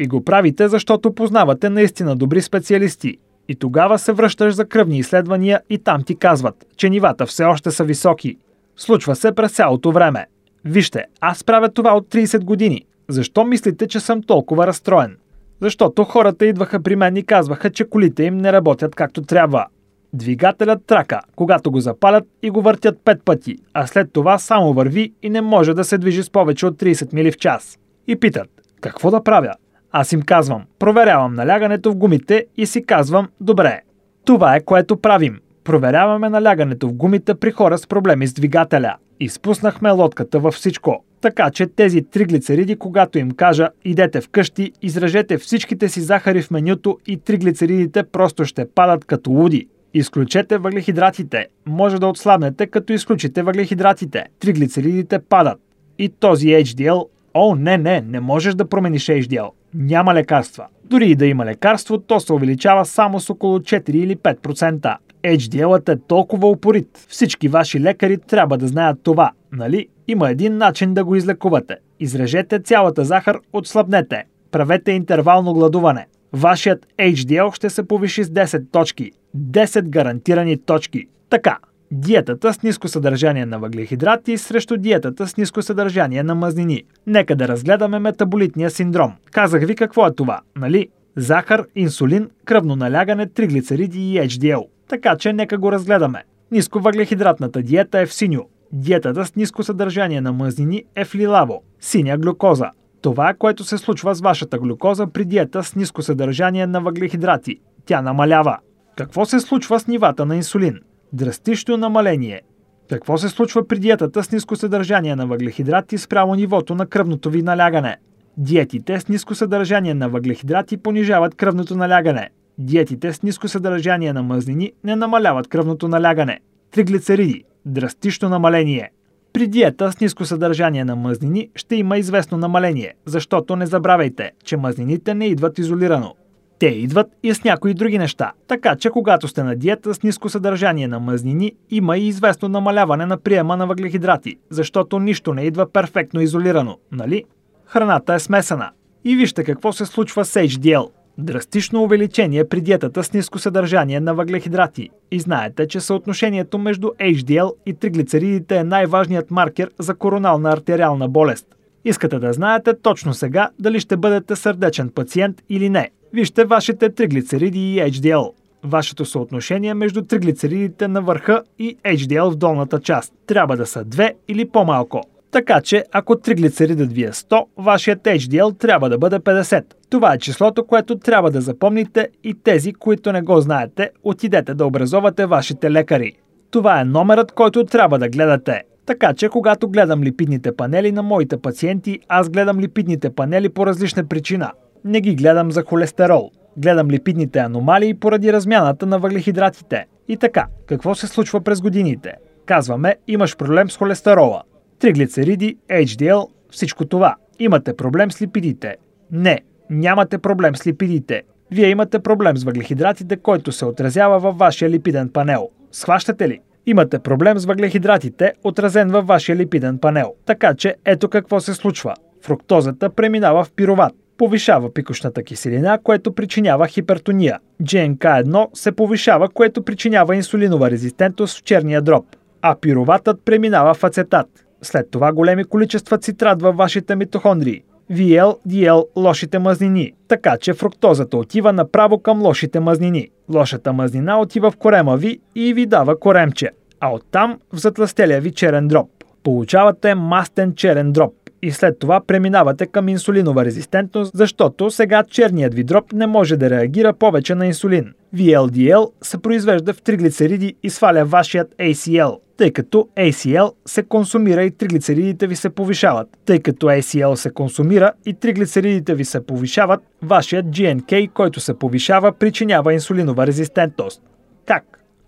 И го правите, защото познавате наистина добри специалисти. И тогава се връщаш за кръвни изследвания и там ти казват, че нивата все още са високи. Случва се през цялото време. Вижте, аз правя това от 30 години. Защо мислите, че съм толкова разстроен? Защото хората идваха при мен и казваха, че колите им не работят както трябва. Двигателят трака, когато го запалят и го въртят пет пъти, а след това само върви и не може да се движи с повече от 30 мили в час. И питат, какво да правя? Аз им казвам, проверявам налягането в гумите и си казвам, добре, това е което правим. Проверяваме налягането в гумите при хора с проблеми с двигателя. Изпуснахме лодката във всичко. Така че тези триглицериди, когато им кажа идете вкъщи, изражете всичките си захари в менюто и триглицеридите просто ще падат като луди. Изключете въглехидратите. Може да отслабнете, като изключите въглехидратите. Триглицеридите падат. И този HDL О, не, не, не можеш да промениш HDL. Няма лекарства. Дори и да има лекарство, то се увеличава само с около 4 или 5%. HDL-ът е толкова упорит. Всички ваши лекари трябва да знаят това, нали? Има един начин да го излекувате. Изрежете цялата захар, отслабнете. Правете интервално гладуване. Вашият HDL ще се повиши с 10 точки. 10 гарантирани точки. Така, диетата с ниско съдържание на въглехидрати срещу диетата с ниско съдържание на мазнини. Нека да разгледаме метаболитния синдром. Казах ви какво е това, нали? Захар, инсулин, кръвно налягане, триглицериди и HDL. Така че нека го разгледаме. Ниско въглехидратната диета е в синьо. Диетата с ниско съдържание на мазнини е в лилаво. Синя глюкоза. Това е което се случва с вашата глюкоза при диета с ниско съдържание на въглехидрати. Тя намалява. Какво се случва с нивата на инсулин? Драстично намаление. Какво се случва при диетата с ниско съдържание на въглехидрати спрямо нивото на кръвното ви налягане? Диетите с ниско съдържание на въглехидрати понижават кръвното налягане. Диетите с ниско съдържание на мъзнини не намаляват кръвното налягане. Триглицериди – драстично намаление. При диета с ниско съдържание на мъзнини ще има известно намаление, защото не забравяйте, че мъзнините не идват изолирано. Те идват и с някои други неща, така че когато сте на диета с ниско съдържание на мъзнини, има и известно намаляване на приема на въглехидрати, защото нищо не идва перфектно изолирано, нали? Храната е смесена. И вижте какво се случва с HDL. Драстично увеличение при диетата с ниско съдържание на въглехидрати. И знаете, че съотношението между HDL и триглицеридите е най-важният маркер за коронална артериална болест. Искате да знаете точно сега дали ще бъдете сърдечен пациент или не. Вижте вашите триглицериди и HDL. Вашето съотношение между триглицеридите на върха и HDL в долната част трябва да са 2 или по-малко. Така че, ако триглицеридът ви е 100, вашият HDL трябва да бъде 50. Това е числото, което трябва да запомните и тези, които не го знаете, отидете да образовате вашите лекари. Това е номерът, който трябва да гледате. Така че, когато гледам липидните панели на моите пациенти, аз гледам липидните панели по различна причина. Не ги гледам за холестерол. Гледам липидните аномалии поради размяната на въглехидратите. И така, какво се случва през годините? Казваме, имаш проблем с холестерола. Триглицериди, HDL, всичко това. Имате проблем с липидите. Не, нямате проблем с липидите. Вие имате проблем с въглехидратите, който се отразява във вашия липиден панел. Схващате ли? Имате проблем с въглехидратите, отразен във вашия липиден панел. Така че ето какво се случва. Фруктозата преминава в пироват. Повишава пикошната киселина, което причинява хипертония. GNK1 се повишава, което причинява инсулинова резистентност в черния дроб. А пироватът преминава в ацетат. След това големи количества цитрат във вашите митохондрии. VL, DL, лошите мазнини. Така че фруктозата отива направо към лошите мазнини. Лошата мазнина отива в корема ви и ви дава коремче. А оттам в затластелия ви черен дроб. Получавате мастен черен дроб и след това преминавате към инсулинова резистентност, защото сега черният ви дроб не може да реагира повече на инсулин. VLDL се произвежда в триглицериди и сваля вашият ACL, тъй като ACL се консумира и триглицеридите ви се повишават. Тъй като ACL се консумира и триглицеридите ви се повишават, вашият GNK, който се повишава, причинява инсулинова резистентност. Как?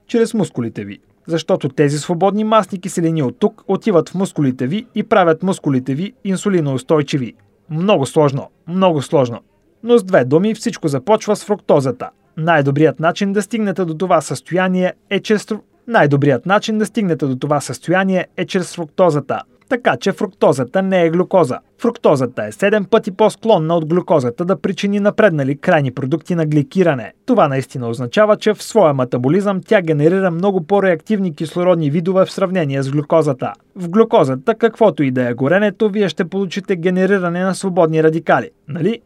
Чрез мускулите ви защото тези свободни масни киселини от тук отиват в мускулите ви и правят мускулите ви инсулиноустойчиви. Много сложно, много сложно. Но с две думи всичко започва с фруктозата. Най-добрият начин да стигнете до това състояние е чрез най-добрият начин да стигнете до това състояние е чрез фруктозата. Така че фруктозата не е глюкоза. Фруктозата е 7 пъти по-склонна от глюкозата да причини напреднали крайни продукти на гликиране. Това наистина означава, че в своя метаболизъм тя генерира много по-реактивни кислородни видове в сравнение с глюкозата. В глюкозата, каквото и да е горенето, вие ще получите генериране на свободни радикали, нали?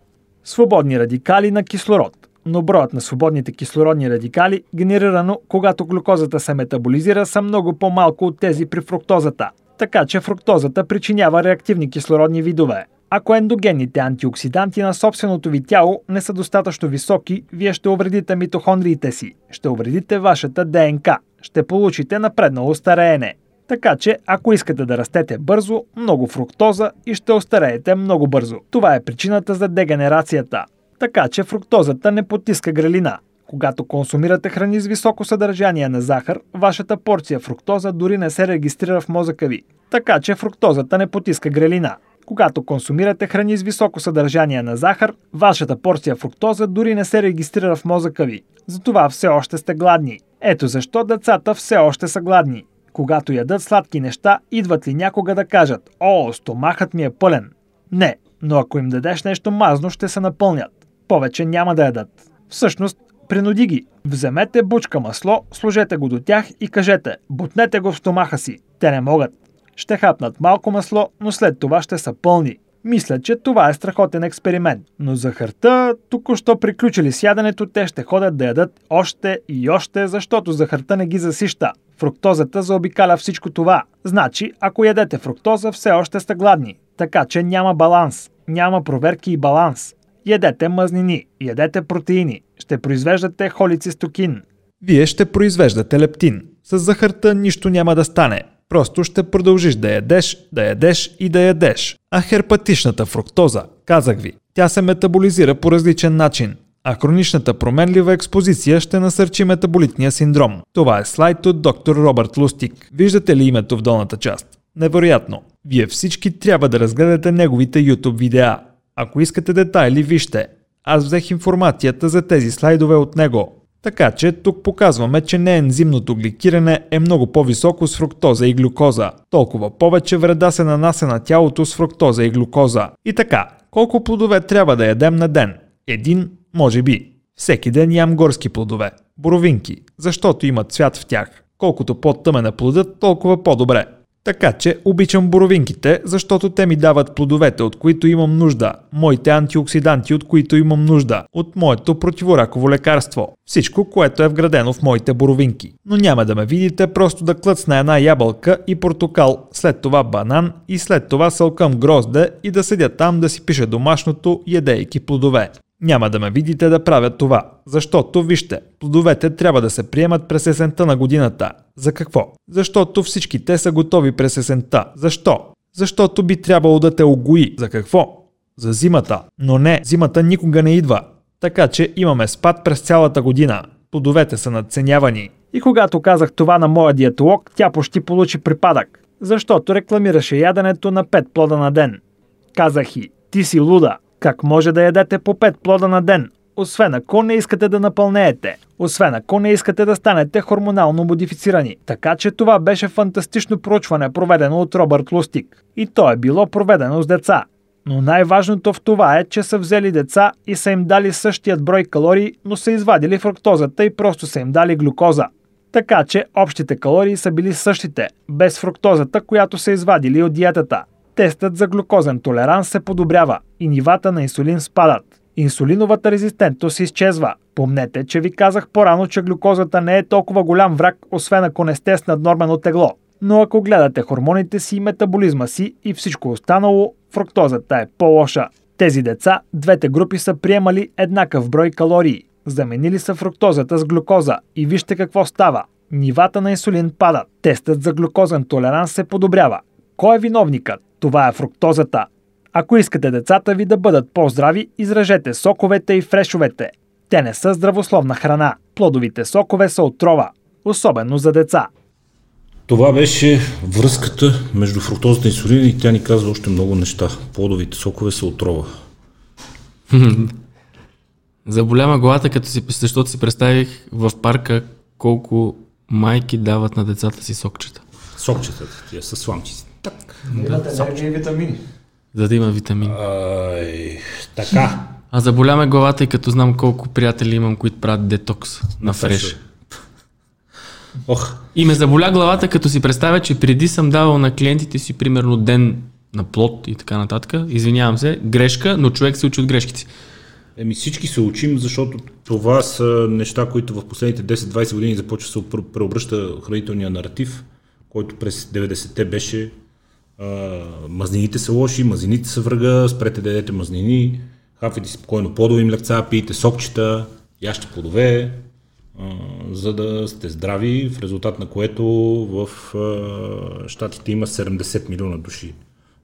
Свободни радикали на кислород но броят на свободните кислородни радикали, генерирано когато глюкозата се метаболизира, са много по-малко от тези при фруктозата така че фруктозата причинява реактивни кислородни видове. Ако ендогенните антиоксиданти на собственото ви тяло не са достатъчно високи, вие ще увредите митохондриите си, ще увредите вашата ДНК, ще получите напреднало стареене. Така че, ако искате да растете бързо, много фруктоза и ще остареете много бързо. Това е причината за дегенерацията. Така че фруктозата не потиска грелина. Когато консумирате храни с високо съдържание на захар, вашата порция фруктоза дори не се регистрира в мозъка ви. Така че фруктозата не потиска грелина. Когато консумирате храни с високо съдържание на захар, вашата порция фруктоза дори не се регистрира в мозъка ви. Затова все още сте гладни. Ето защо децата все още са гладни. Когато ядат сладки неща, идват ли някога да кажат «О, стомахът ми е пълен». Не, но ако им дадеш нещо мазно, ще се напълнят. Повече няма да ядат. Всъщност, принуди ги. Вземете бучка масло, сложете го до тях и кажете «Бутнете го в стомаха си». Те не могат. Ще хапнат малко масло, но след това ще са пълни. Мисля, че това е страхотен експеримент. Но захарта, току-що приключили с яденето, те ще ходят да ядат още и още, защото захарта не ги засища. Фруктозата заобикаля всичко това. Значи, ако ядете фруктоза, все още сте гладни. Така че няма баланс. Няма проверки и баланс. Ядете мазнини, ядете протеини. Ще произвеждате холицистокин.
Вие ще произвеждате лептин. С захарта нищо няма да стане. Просто ще продължиш да ядеш, да ядеш и да ядеш. А херпатичната фруктоза, казах ви, тя се метаболизира по различен начин. А хроничната променлива експозиция ще насърчи метаболитния синдром. Това е слайд от доктор Робърт Лустик. Виждате ли името в долната част? Невероятно. Вие всички трябва да разгледате неговите YouTube видеа. Ако искате детайли, вижте. Аз взех информацията за тези слайдове от него. Така че тук показваме, че неензимното гликиране е много по-високо с фруктоза и глюкоза. Толкова повече вреда се нанася на тялото с фруктоза и глюкоза. И така, колко плодове трябва да ядем на ден? Един, може би. Всеки ден ям горски плодове. Боровинки, защото имат цвят в тях. Колкото по-тъмен е плодът, толкова по-добре. Така че обичам боровинките, защото те ми дават плодовете, от които имам нужда, моите антиоксиданти, от които имам нужда, от моето противораково лекарство. Всичко, което е вградено в моите боровинки. Но няма да ме видите просто да клъцна една ябълка и портокал, след това банан и след това сълкам грозде и да седя там да си пиша домашното, ядейки плодове. Няма да ме видите да правя това, защото вижте, плодовете трябва да се приемат през есента на годината. За какво? Защото всички те са готови през есента. Защо? Защото би трябвало да те огои. За какво? За зимата. Но не, зимата никога не идва. Така че имаме спад през цялата година. Плодовете са надценявани.
И когато казах това на моя диетолог, тя почти получи припадък, защото рекламираше яденето на 5 плода на ден. Казах и, ти си луда, как може да ядете по 5 плода на ден? Освен ако не искате да напълнеете. Освен ако не искате да станете хормонално модифицирани. Така че това беше фантастично проучване, проведено от Робърт Лустик. И то е било проведено с деца. Но най-важното в това е, че са взели деца и са им дали същият брой калории, но са извадили фруктозата и просто са им дали глюкоза. Така че общите калории са били същите, без фруктозата, която са извадили от диетата. Тестът за глюкозен толеранс се подобрява и нивата на инсулин спадат. Инсулиновата резистентност изчезва. Помнете, че ви казах по-рано, че глюкозата не е толкова голям враг, освен ако не сте с наднормено тегло. Но ако гледате хормоните си, метаболизма си и всичко останало, фруктозата е по-лоша. Тези деца, двете групи са приемали еднакъв брой калории. Заменили са фруктозата с глюкоза и вижте какво става. Нивата на инсулин падат. Тестът за глюкозен толеранс се подобрява. Кой е виновникът? Това е фруктозата. Ако искате децата ви да бъдат по-здрави, изражете соковете и фрешовете. Те не са здравословна храна. Плодовите сокове са отрова, особено за деца.
Това беше връзката между фруктозата и инсулина и тя ни казва още много неща. Плодовите сокове са отрова.
Заболяма главата, като си, защото си представих в парка колко майки дават на децата си сокчета.
Сокчетата, тия са сламчици. Так.
Имат енергия и витамини.
За да има витамини.
Ай, така.
А заболяме главата и като знам колко приятели имам, които правят детокс на фреш.
Ох,
И ме заболя главата, като си представя, че преди съм давал на клиентите си примерно ден на плод и така нататък. Извинявам се, грешка, но човек се учи от грешките си.
Еми всички се учим, защото това са неща, които в последните 10-20 години започва да се пр- преобръща хранителния наратив, който през 90-те беше а, мазнините са лоши, мазнините са врага, спрете да ядете мазнини, хапвайте спокойно плодови млекца, пийте сокчета, яще плодове. а, за да сте здрави, в резултат на което в а, щатите има 70 милиона души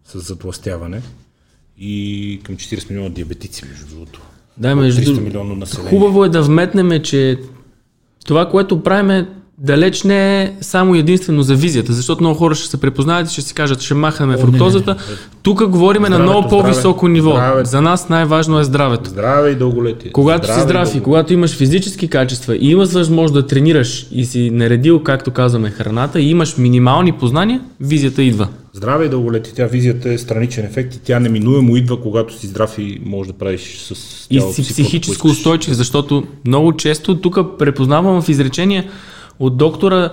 с затластяване и към 40 милиона диабетици, между другото.
Да, между
300 милиона население.
Хубаво е да вметнем, че това, което правим е далеч не е само единствено за визията, защото много хора ще се препознаят и ще си кажат, ще махаме
О,
фруктозата.
не, не, не.
Тук говорим на много по-високо
здраве,
ниво.
здраве.
За нас най-важно е здравето.
Здраве и дълголетие.
Когато
Здраве
си здрав и когато имаш физически качества и имаш възможност да тренираш и си наредил, както казваме, храната и имаш минимални познания, визията идва.
Здраве и дълголетие. Тя визията е страничен ефект и тя неминуемо идва, когато си здрав и можеш да правиш с
И
тялото
си
си
психически устойчив, защото много често тук препознавам в изречения от доктора,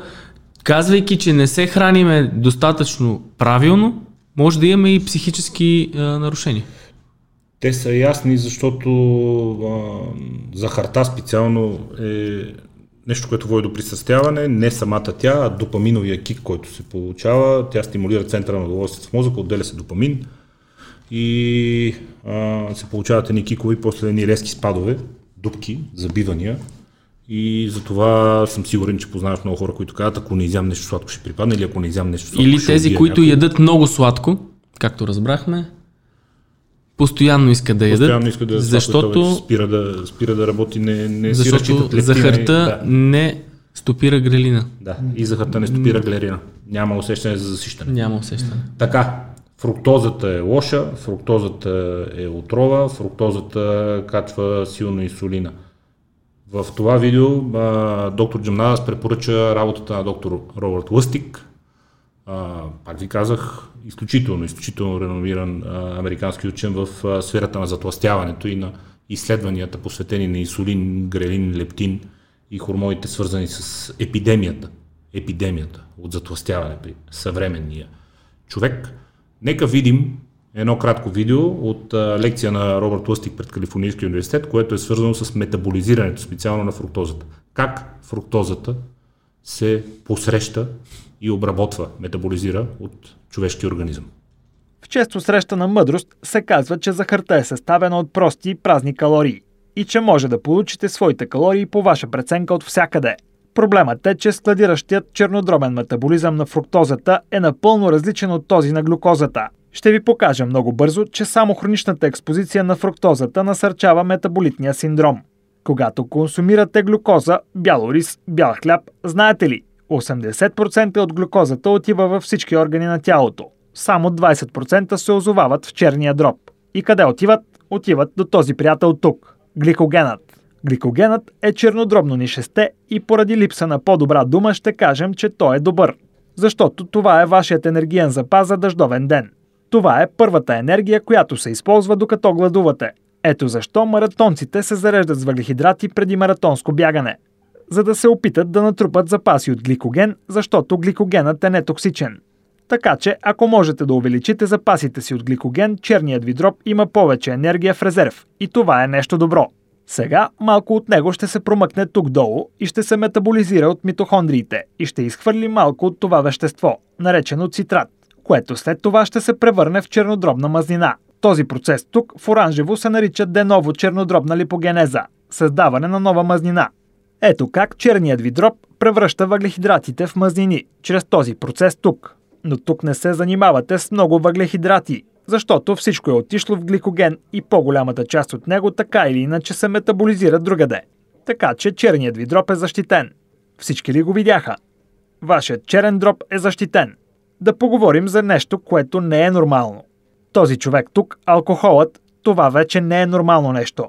казвайки, че не се храниме достатъчно правилно, може да имаме и психически а, нарушения.
Те са ясни, защото а, захарта специално е нещо, което води до присъстяване, не самата тя, а допаминовия кик, който се получава. Тя стимулира центъра на удоволствието в мозъка, отделя се допамин и а, се получават едни кикове и после едни резки спадове, дупки, забивания. И затова съм сигурен, че познаваш много хора, които казват, ако не изям нещо сладко ще припадне или ако не изям нещо сладко
Или
ще
тези, които
някой.
ядат много сладко, както разбрахме, постоянно искат да ядат,
Постоянно иска да
защото,
спира да, спира да работи, не, не си
защото
разчитат лептина. и-
захарта
Да.
не стопира грелина.
Да, и захарта не стопира глерина. Няма усещане за засищане.
Няма усещане.
Така, фруктозата е лоша, фруктозата е отрова, фруктозата качва силно инсулина. В това видео а, доктор Джамнадас препоръча работата на доктор Робърт Лъстик. А, пак ви казах, изключително, изключително реномиран а, американски учен в а, сферата на затластяването и на изследванията, посветени на инсулин, грелин, лептин и хормоните, свързани с епидемията. Епидемията от затластяване при съвременния човек. Нека видим едно кратко видео от лекция на Робърт Лъстик пред Калифорнийския университет, което е свързано с метаболизирането, специално на фруктозата. Как фруктозата се посреща и обработва, метаболизира от човешкия организъм.
В често срещана мъдрост се казва, че захарта е съставена от прости и празни калории и че може да получите своите калории по ваша преценка от всякъде. Проблемът е, че складиращият чернодробен метаболизъм на фруктозата е напълно различен от този на глюкозата. Ще ви покажа много бързо, че само хроничната експозиция на фруктозата насърчава метаболитния синдром. Когато консумирате глюкоза, бял рис, бял хляб, знаете ли, 80% от глюкозата отива във всички органи на тялото. Само 20% се озовават в черния дроб. И къде отиват? Отиват до този приятел тук – гликогенът. Гликогенът е чернодробно нишесте и поради липса на по-добра дума ще кажем, че той е добър. Защото това е вашият енергиен запас за дъждовен ден. Това е първата енергия, която се използва докато гладувате. Ето защо маратонците се зареждат с въглехидрати преди маратонско бягане. За да се опитат да натрупат запаси от гликоген, защото гликогенът е нетоксичен. Така че, ако можете да увеличите запасите си от гликоген, черният ви дроб има повече енергия в резерв. И това е нещо добро. Сега малко от него ще се промъкне тук долу и ще се метаболизира от митохондриите и ще изхвърли малко от това вещество, наречено цитрат, което след това ще се превърне в чернодробна мазнина. Този процес тук в оранжево се нарича деново чернодробна липогенеза – създаване на нова мазнина. Ето как черният ви дроб превръща въглехидратите в мазнини, чрез този процес тук. Но тук не се занимавате с много въглехидрати, защото всичко е отишло в гликоген и по-голямата част от него така или иначе се метаболизира другаде. Така че черният ви дроб е защитен. Всички ли го видяха? Вашият черен дроб е защитен. Да поговорим за нещо, което не е нормално. Този човек тук, алкохолът, това вече не е нормално нещо.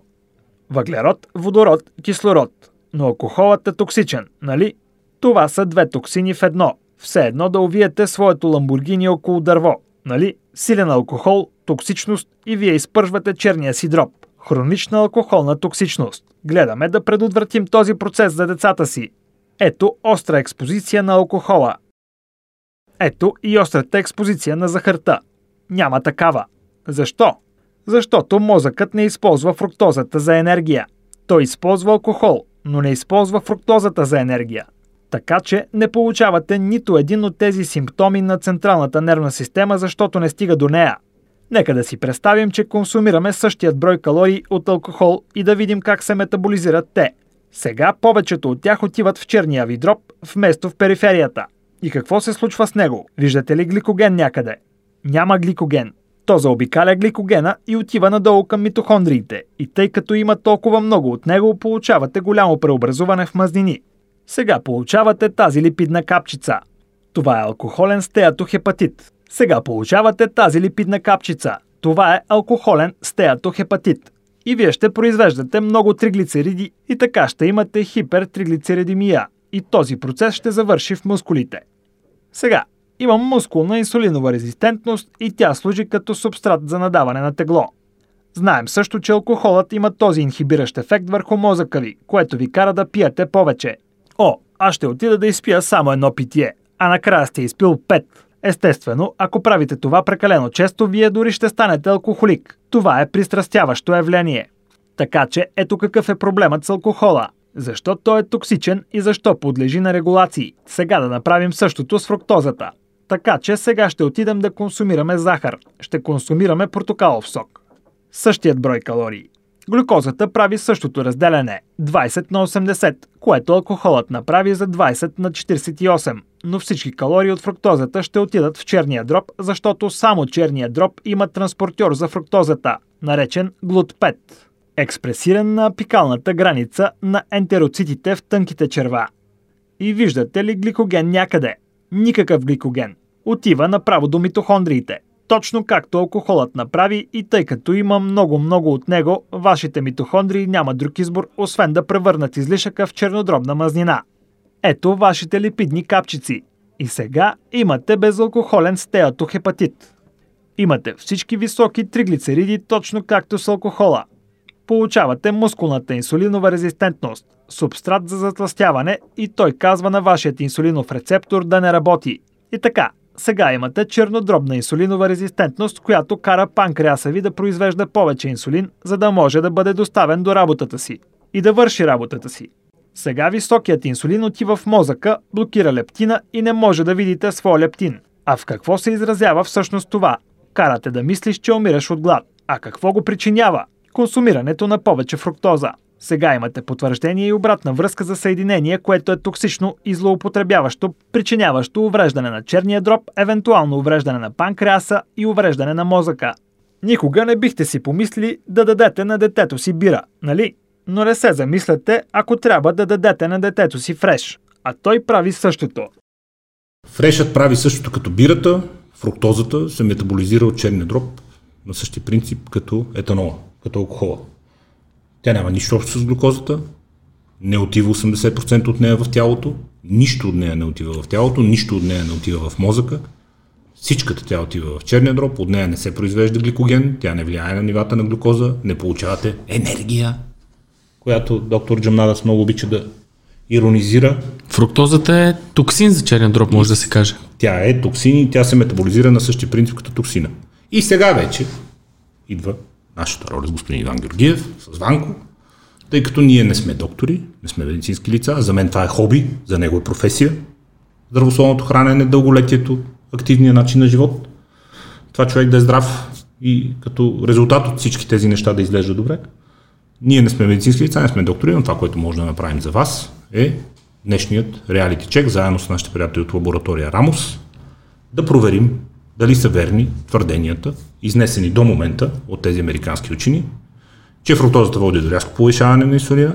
Въглерод, водород, кислород. Но алкохолът е токсичен, нали? Това са две токсини в едно. Все едно да увиете своето ламбургини около дърво. Нали? Силен алкохол, токсичност и вие изпържвате черния си дроб. Хронична алкохолна токсичност. Гледаме да предотвратим този процес за децата си. Ето остра експозиция на алкохола. Ето и острата експозиция на захарта. Няма такава. Защо? Защото мозъкът не използва фруктозата за енергия. Той използва алкохол, но не използва фруктозата за енергия. Така че не получавате нито един от тези симптоми на централната нервна система, защото не стига до нея. Нека да си представим, че консумираме същият брой калории от алкохол и да видим как се метаболизират те. Сега повечето от тях отиват в черния ви дроб, вместо в периферията. И какво се случва с него? Виждате ли гликоген някъде? Няма гликоген. То заобикаля гликогена и отива надолу към митохондриите. И тъй като има толкова много от него, получавате голямо преобразуване в мазнини. Сега получавате тази липидна капчица. Това е алкохолен стеатохепатит. Сега получавате тази липидна капчица. Това е алкохолен стеатохепатит. И вие ще произвеждате много триглицериди и така ще имате хипертриглицеридимия. И този процес ще завърши в мускулите. Сега, имам мускулна инсулинова резистентност и тя служи като субстрат за надаване на тегло. Знаем също, че алкохолът има този инхибиращ ефект върху мозъка ви, което ви кара да пиете повече. О, аз ще отида да изпия само едно питие, а накрая сте изпил пет. Естествено, ако правите това прекалено често, вие дори ще станете алкохолик. Това е пристрастяващо явление. Така че ето какъв е проблемът с алкохола. Защо той е токсичен и защо подлежи на регулации. Сега да направим същото с фруктозата. Така че сега ще отидем да консумираме захар. Ще консумираме портокалов сок. Същият брой калории. Глюкозата прави същото разделяне 20 на 80, което алкохолът направи за 20 на 48. Но всички калории от фруктозата ще отидат в черния дроб, защото само черния дроб има транспортьор за фруктозата, наречен глут-5 експресиран на апикалната граница на ентероцитите в тънките черва. И виждате ли гликоген някъде? Никакъв гликоген. Отива направо до митохондриите. Точно както алкохолът направи и тъй като има много-много от него, вашите митохондрии няма друг избор, освен да превърнат излишъка в чернодробна мазнина. Ето вашите липидни капчици. И сега имате безалкохолен стеатохепатит. Имате всички високи триглицериди точно както с алкохола – получавате мускулната инсулинова резистентност, субстрат за затластяване и той казва на вашият инсулинов рецептор да не работи. И така, сега имате чернодробна инсулинова резистентност, която кара панкреаса ви да произвежда повече инсулин, за да може да бъде доставен до работата си и да върши работата си. Сега високият инсулин отива в мозъка, блокира лептина и не може да видите своя лептин. А в какво се изразява всъщност това? Карате да мислиш, че умираш от глад. А какво го причинява? Консумирането на повече фруктоза. Сега имате потвърждение и обратна връзка за съединение, което е токсично и злоупотребяващо, причиняващо увреждане на черния дроб, евентуално увреждане на панкреаса и увреждане на мозъка. Никога не бихте си помислили да дадете на детето си бира, нали? Но не се замисляте, ако трябва да дадете на детето си фреш. А той прави същото.
Фрешът прави същото като бирата, фруктозата се метаболизира от черния дроб на същия принцип като етанола като алкохола. Тя няма нищо общо с глюкозата, не отива 80% от нея в тялото, нищо от нея не отива в тялото, нищо от нея не отива в мозъка, всичката тя отива в черния дроб, от нея не се произвежда гликоген, тя не влияе на нивата на глюкоза, не получавате енергия, която доктор Джамнадас много обича да иронизира.
Фруктозата е токсин за черния дроб, може да се каже.
Тя е токсин и тя се метаболизира на същия принцип като токсина. И сега вече идва нашата роля с господин Иван Георгиев, с Ванко, тъй като ние не сме доктори, не сме медицински лица, за мен това е хоби, за него е професия, здравословното хранене, дълголетието, активния начин на живот, това човек да е здрав и като резултат от всички тези неща да изглежда добре. Ние не сме медицински лица, не сме доктори, но това, което може да направим за вас е днешният реалити чек, заедно с нашите приятели от лаборатория Рамос, да проверим дали са верни твърденията, изнесени до момента от тези американски учени, че фруктозата води до рязко повишаване на инсулина,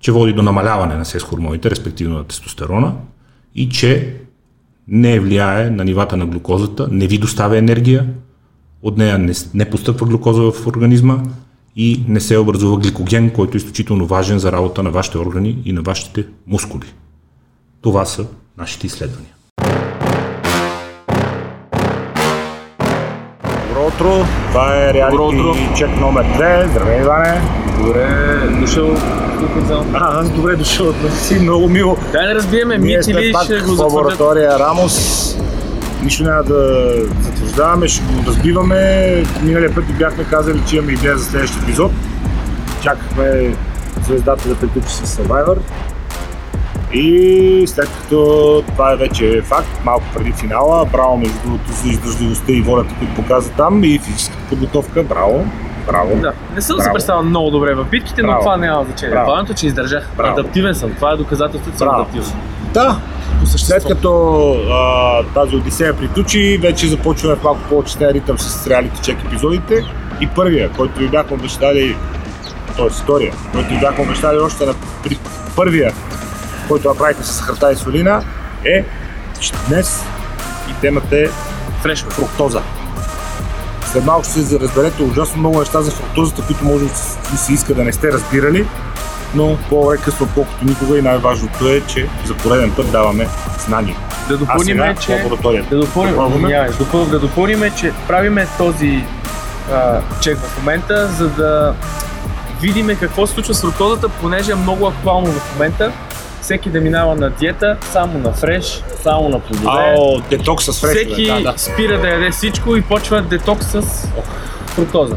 че води до намаляване на секс хормоните, респективно на тестостерона и че не влияе на нивата на глюкозата, не ви доставя енергия, от нея не, не постъпва глюкоза в организма и не се образува гликоген, който е изключително важен за работа на вашите органи и на вашите мускули. Това са нашите изследвания.
Утро. Това е реалити чек номер 2. Здравей, Иване.
Добре, дошъл.
А, добре дошъл. Си много мило.
Дай да разбиеме мит или ще го
затвърдят. лаборатория Рамос. Нищо няма да затвърждаваме, ще го разбиваме. Миналия път бяхме казали, че имаме идея за следващия епизод. Чакахме звездата да приключи с Survivor. И след като това е вече факт, малко преди финала, браво между другото за издържливостта и волята, които показва там и физическата подготовка, браво.
Браво.
Да, не съм се
Браво.
представил много добре в битките, но
Браво.
това няма значение. Важното е, че издържах.
Браво.
Адаптивен съм. Това е доказателство, че съм адаптивен.
Да,
По същество.
след като а, тази Одисея приключи, вече започваме в малко тези ритъм с реалити чек епизодите. И първия, който ви бяхме обещали, т.е. втория, който ви бяхме обещали още на при първия, който направихме с харта и солина, е че днес и темата е
Фрешко.
фруктоза. След малко ще се разберете ужасно много неща за фруктозата, които може да се иска да не сте разбирали, но по-късно, отколкото никога и най-важното е, че за пореден път даваме знания.
Да допълним, че... Да допълним,
Допълваме?
извинявай, допъл, да допълним, че правиме този а, чек в момента, за да видим какво се случва с фруктозата, понеже е много актуално в момента. Всеки да минава на диета, само на фреш, само на плодове.
Ао, детокс с фрешове.
Всеки
Да, да.
спира да яде всичко и почва детокс с фруктоза.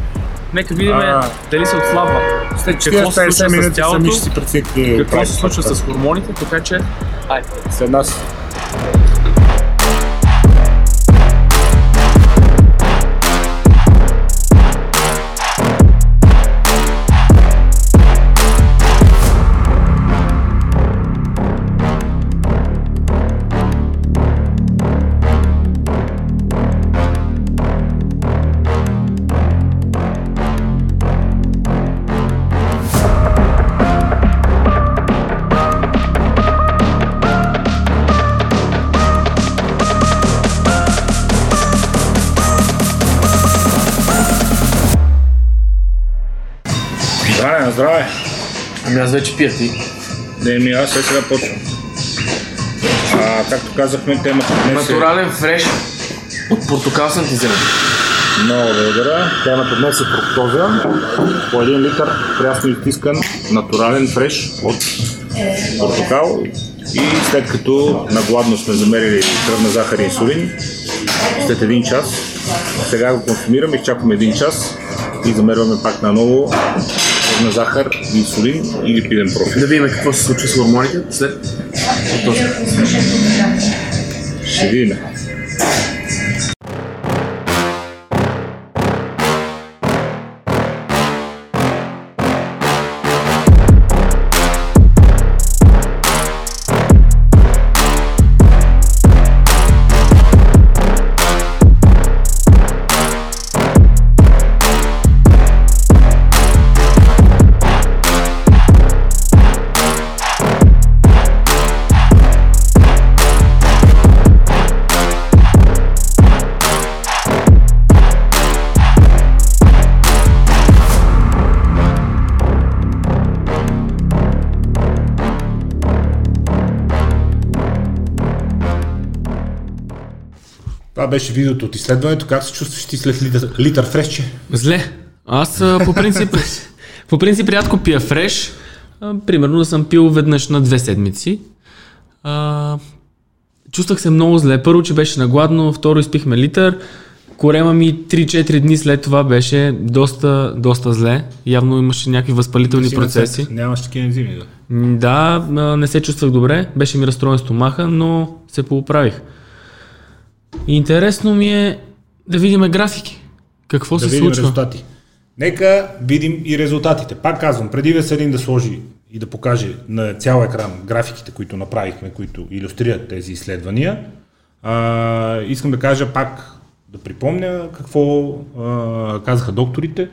Нека видим
А.
дали се отслабва.
След
Какво се
40-50
случва с тялото? Какво се случва с хормоните, така че... Айде.
След нас. Здраве, на.
Ами аз вече пия ти.
Не, ми аз сега почвам. А, както казахме, темата днес е...
Натурален фреш от портокал съм ти взел.
Много благодаря. Темата днес е фруктоза. По един литър прясно изтискан натурален фреш от портокал. И след като нагладно сме замерили кръвна захар и инсулин, след един час, сега го консумираме, изчакваме един час и замерваме пак наново кръвна захар, инсулин и липиден профил.
Да видим какво се случва с хормоните след
Ще видим. Беше видеото от изследването. Как се чувстваш ти след литър, литър фрешче?
Зле. Аз по принцип, по принцип рядко пия фреш. Примерно да съм пил веднъж на две седмици. А, чувствах се много зле. Първо, че беше нагладно, второ изпихме литър. Корема ми 3-4 дни след това беше доста, доста зле. Явно имаше някакви възпалителни
Си
процеси.
център. Нямаш такива ензими, да.
Да, не се чувствах добре, беше ми разстроен стомаха, но се поуправих. Интересно ми е да видим графики. Какво
да
се
видим
случва?
резултати. Нека видим и резултатите. Пак казвам, преди Веселин да сложи и да покаже на цял екран графиките, които направихме, които иллюстрират тези изследвания, а, искам да кажа пак, да припомня какво а, казаха докторите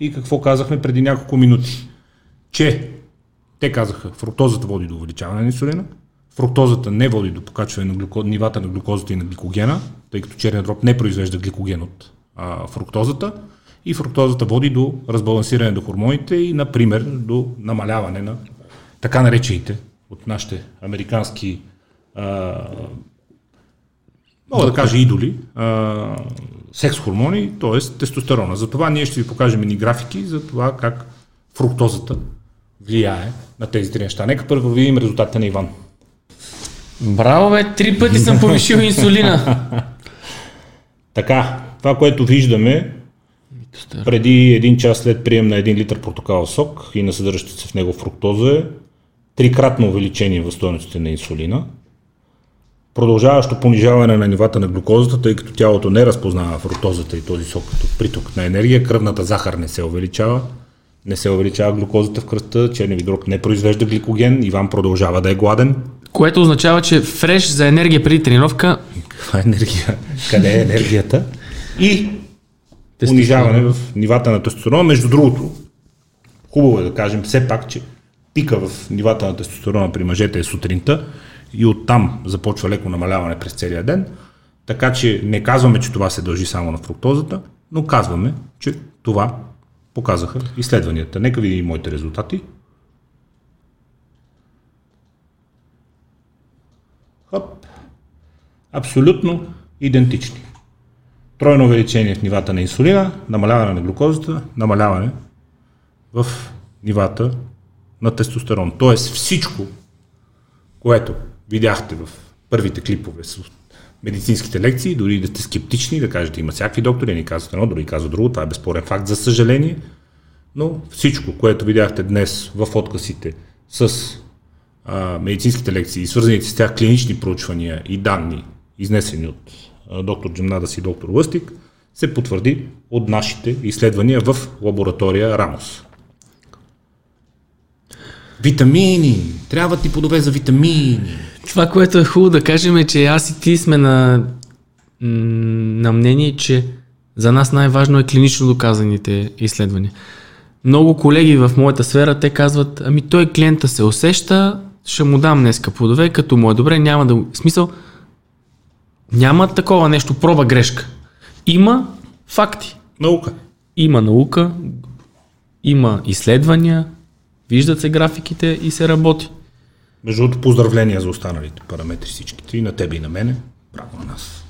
и какво казахме преди няколко минути. Че те казаха, фруктозата води до увеличаване на инсулина, фруктозата не води до покачване на глюко... нивата на глюкозата и на гликогена, тъй като черният дроб не произвежда гликоген от а, фруктозата и фруктозата води до разбалансиране на хормоните и, например, до намаляване на така наречените от нашите американски а, мога да кажа идоли, а, секс хормони, т.е. тестостерона. Затова ние ще ви покажем ни графики за това как фруктозата влияе на тези три неща. Нека първо видим резултатите на Иван.
Браво, бе, три пъти съм повишил инсулина.
Така, това, което виждаме преди един час след прием на 1 литър портокалов сок и на съдържащата се в него фруктоза е трикратно увеличение в стоеностите на инсулина. продължаващо понижаване на нивата на глюкозата, тъй като тялото не разпознава фруктозата и този сок като приток на енергия, кръвната захар не се увеличава, не се увеличава глюкозата в кръвта, черниви дрог не произвежда гликоген, Иван продължава да е гладен.
Което означава, че фреш за енергия преди тренировка
Каква е енергия? Къде е енергията? И понижаване в нивата на тестостерона. Между другото, хубаво е да кажем все пак, че пика в нивата на тестостерона при мъжете е сутринта и оттам започва леко намаляване през целия ден. Така че не казваме, че това се дължи само на фруктозата, но казваме, че това показаха изследванията. Нека видим моите резултати. Хоп. Абсолютно идентични. Тройно увеличение в нивата на инсулина, намаляване на глюкозата, намаляване в нивата на тестостерон. Тоест всичко, което видяхте в първите клипове с медицинските лекции, дори да сте скептични, да кажете има всякакви доктори, ни казват едно, други казват друго, това е безспорен факт, за съжаление, но всичко, което видяхте днес в откъсите с а, медицинските лекции, свързаните с тях клинични проучвания и данни, изнесени от а, доктор Джемнадас и доктор Лъстик, се потвърди от нашите изследвания в лаборатория Рамос. Витамини! Трябва ти подове за витамини!
Това, което е хубаво да кажем е, че аз и ти сме на, на мнение, че за нас най-важно е клинично доказаните изследвания. Много колеги в моята сфера, те казват, ами той клиента се усеща, ще му дам днеска плодове, като му е добре, няма да... смисъл, няма такова нещо, проба грешка. Има факти.
Наука.
Има наука, има изследвания, виждат се графиките и се работи.
Между другото, поздравления за останалите параметри всичките, и на тебе и на мене. Браво на нас.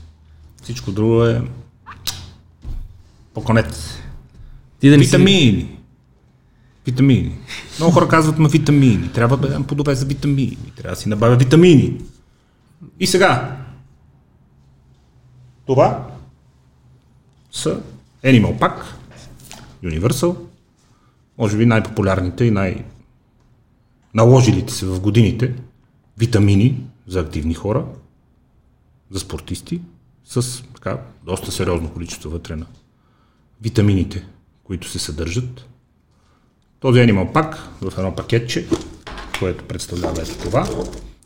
Всичко друго е по-конец.
Ти да не си-
Витамини. Много хора казват, ма витамини. Трябва да дам подове за витамини. Трябва да си набавя витамини. И сега. Това са Animal Pack, Universal, може би най-популярните и най- наложилите се в годините витамини за активни хора, за спортисти, с така доста сериозно количество вътре на витамините, които се съдържат. Този Animal Pack в едно пакетче, което представлява ето това,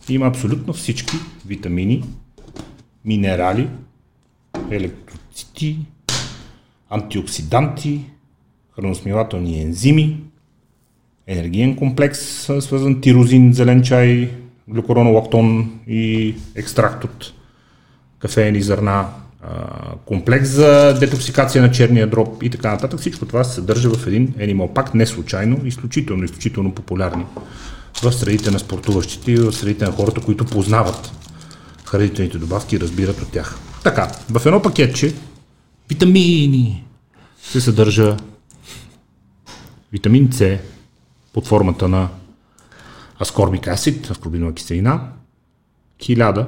има абсолютно всички витамини, минерали, електроцити, антиоксиданти, храносмилателни ензими, енергиен комплекс, свързан тирозин, зелен чай, глюкоронолактон и екстракт от кафеени зърна, комплекс за детоксикация на черния дроб и така нататък. Всичко това се съдържа в един Animal Pack, не случайно, изключително, изключително популярни в средите на спортуващите и в средите на хората, които познават хранителните добавки и разбират от тях. Така, в едно пакетче витамини се съдържа витамин С под формата на аскорбик асид, аскорбинова киселина, 1000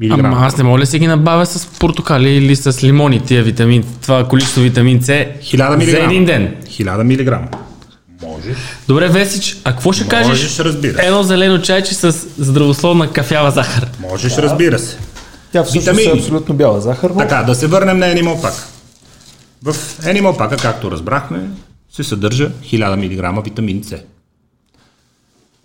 мг.
Ама аз не мога ли да си ги набавя с портокали или с лимони, тия витамин, това количество витамин С
1000 мг.
за един ден.
1000 мг. Можеш.
Добре, Весич, а какво ще
Можеш,
кажеш?
разбира се.
Едно зелено чайче с здравословна кафява захар.
Можеш, разбира се.
Тя всъщност
Витамини.
е абсолютно бяла захар, но
Така, да се върнем на Animal Pack. В Animal Pack, както разбрахме, се съдържа 1000 мг витамин С.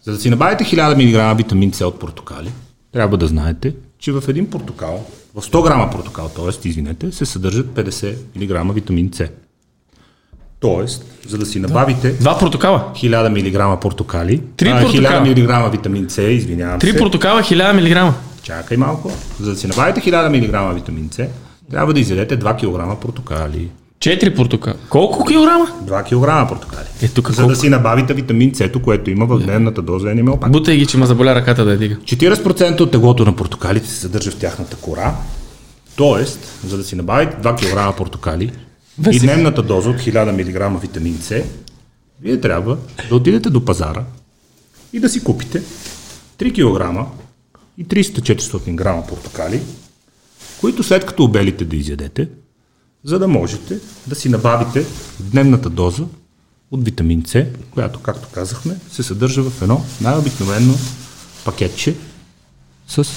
За да си набавите 1000 мг витамин С от портокали, трябва да знаете, че в един портокал, в 100 грама портокал, т.е. извинете, се съдържат 50 мг витамин С. Тоест, за да си набавите
Два портокала.
1000 мг портокали,
Три
а,
портокала.
1000 мг витамин С, извинявам
Три
се.
портокала, 1000 мг.
Чакай малко. За да си набавите 1000 мг витамин С, трябва да изядете 2 кг портокали.
Четири портокала. Колко килограма?
2 кг портокали.
Е, тук
За
колко?
да си набавите витамин С, което има в дневната доза Pack.
Бутай ги, че ма заболя ръката да я дига.
40% от теглото на портокалите се съдържа в тяхната кора. Тоест, за да си набавите 2 кг портокали и дневната доза от 1000 мг витамин С, вие трябва да отидете до пазара и да си купите 3 кг и 300-400 грама портокали, които след като обелите да изядете, за да можете да си набавите дневната доза от витамин С, която, както казахме, се съдържа в едно най-обикновено пакетче с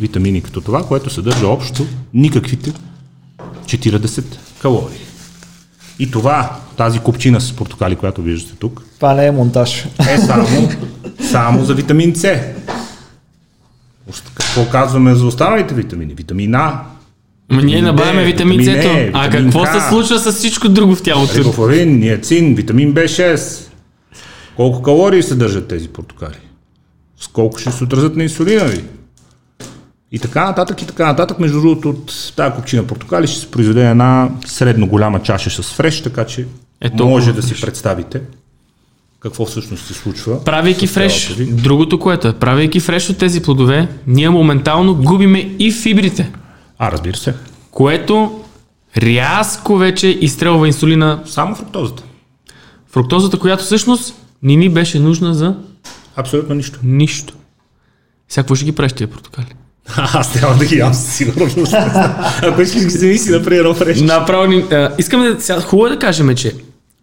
витамини като това, което съдържа общо никаквите 40 калории. И това, тази купчина с портокали, която виждате тук,
Това не е монтаж.
е само, само за витамин С. Какво казваме за останалите витамини? Витамин А,
Ма ние набавяме витамин С. А какво се случва с всичко друго в тялото?
рибофлавин, ниацин, витамин B6. Колко калории съдържат тези портокали? С колко ще се отразят на инсулина ви? И така нататък, и така нататък. Между другото, от тази купчина портокали ще се произведе една средно голяма чаша с фреш, така че
Е, толкова
може да си представите какво всъщност се случва.
Правейки фреш, другото което е, правейки фреш от тези плодове, ние моментално губиме и фибрите,
А, разбира се.
което рязко вече изстрелва инсулина,
Само фруктозата.
фруктозата, която всъщност не ни беше нужна за
Абсолютно нищо.
нищо. Сега какво ще ги правиш тия портокали?
Аз трябва да ги ям със сигурност. Ако искаш ги вземи си направи едно фреш.
Направо ни, а, искаме да, сега, хубаво е да кажем, че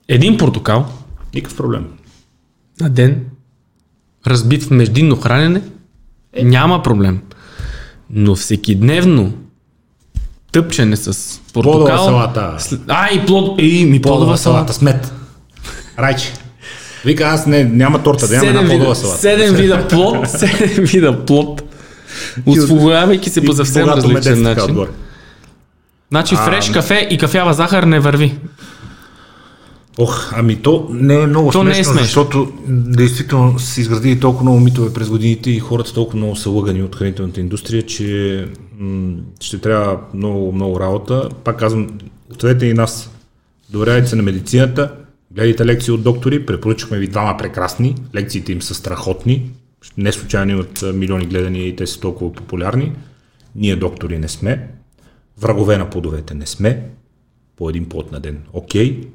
един портокал
Никакъв проблем.
на ден, разбит в междинно хранене, няма проблем. Но всекидневно тъпчене с портокал...
Плодова салата.
След... А, и плод... И, ми плодова салата.
с мед. Райче. Вика, аз не, няма торта, да няма една
Седем
плодова
вида,
салата.
седем вида плод, седем вида плод. Освободявайки се по съвсем различен начин. Значи фреш кафе и кафява захар не върви.
Ох, ами то не е много
То не е
смешно,
смешно.
защото действително са изградили толкова много митове през годините и хората толкова много са лъгани от хранителната индустрия, че ще трябва много, много работа. Пак казвам, оставете и нас. Доверявайте се на медицината, гледайте лекции от доктори, препоръчахме ви двама прекрасни, лекциите им са страхотни, не случайно имат а, милиони гледания и те са толкова популярни. Ние доктори не сме, врагове на плодовете не сме, по един плод на ден. Окей,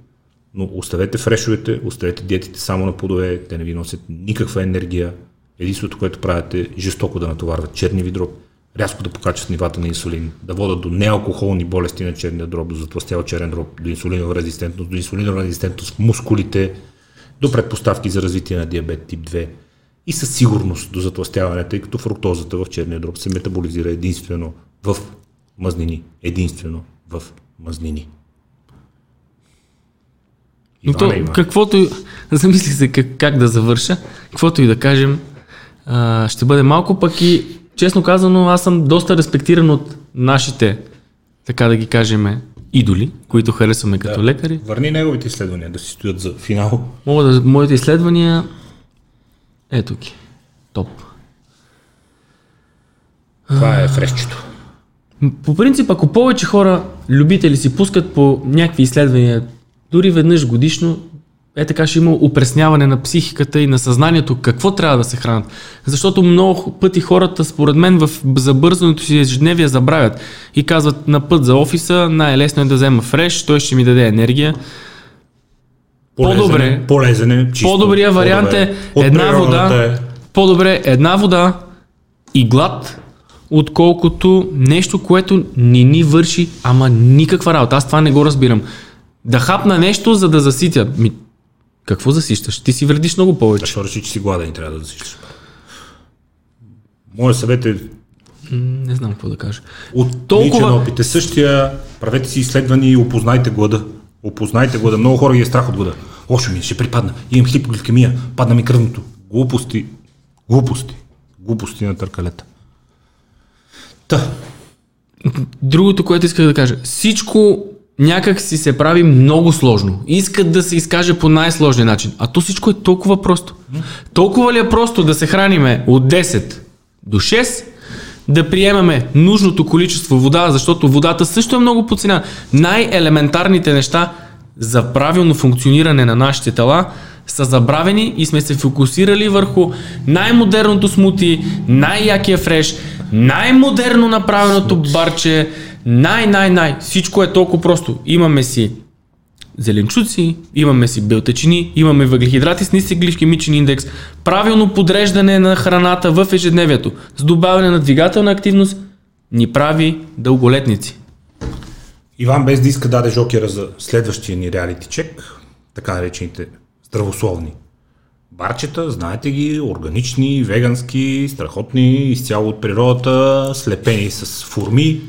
но оставете фрешовете, оставете диетите само на плодове, те не ви носят никаква енергия. Единството, което правят е жестоко да натоварват черния ви дроб, рязко да покачат нивата на инсулин, да водят до неалкохолни болести на черния дроб, до затластял черен дроб, до инсулинова резистентност, до инсулинова резистентност в мускулите, до предпоставки за развитие на диабет тип 2 и със сигурност до затластяване, тъй като фруктозата в черния дроб се метаболизира единствено в мазнини. Единствено в мазнини.
Но то, каквото. Замислих се как, как да завърша. Каквото и да кажем, а, ще бъде малко пък и, честно казано, аз съм доста респектиран от нашите, така да ги кажем, идоли, които харесваме като
Да.
лекари.
Върни неговите изследвания да си стоят за финал.
Мога да, моите изследвания, ето ги, топ.
Това е фрешчето.
М, По принцип, ако повече хора, любители си пускат по някакви изследвания, дори веднъж годишно, е така ще има упресняване на психиката и на съзнанието какво трябва да се хранят. Защото много пъти хората, според мен, в забързаното си ежедневие забравят и казват на път за офиса, най-лесно е да взема фреш, той ще ми даде енергия. По-добре.
Полезен е, чисто.
По-добрия вариант
по-добре.
е
От
една
природата
вода,
Е.
по-добре една вода и глад, отколкото нещо, което не ни върши, ама никаква работа. Аз това не го разбирам. Да хапна нещо, за да заситя. Ми, какво засищаш? Ти си вредиш много повече.
Защо реши, че си гладен и трябва да засичаш? Моят съвет е
Не знам какво да кажа.
от
Толкова-
опит е същия. Правете си изследвания и опознайте глада. Опознайте глада. Много хора ги е страх от глада. Лошо ми е, ще припадна. Имам хипогликемия. Падна ми кръвното. Глупости. Глупости. Глупости на търкалета. Та.
Другото, което исках да кажа. Всичко някак си се прави много сложно. Искат да се изкаже по най-сложния начин. А то всичко е толкова просто. Толкова ли е просто да се храниме от 10 до 6, да приемаме нужното количество вода, защото водата също е много подцена. Най-елементарните неща за правилно функциониране на нашите тела са забравени и сме се фокусирали върху най-модерното смути, най-якия фреш, най-модерно направеното барче, най-най-най. Всичко е толкова просто. Имаме си зеленчуци, имаме си белтъчини, имаме въглехидрати с нисък гликемичен индекс, правилно подреждане на храната в ежедневието с добавяне на двигателна активност ни прави дълголетници.
Иван без да иска даде жокера за следващия ни реалити чек, така наречените здравословни барчета, знаете ги, органични, вегански, страхотни, изцяло от природата, слепени с форми.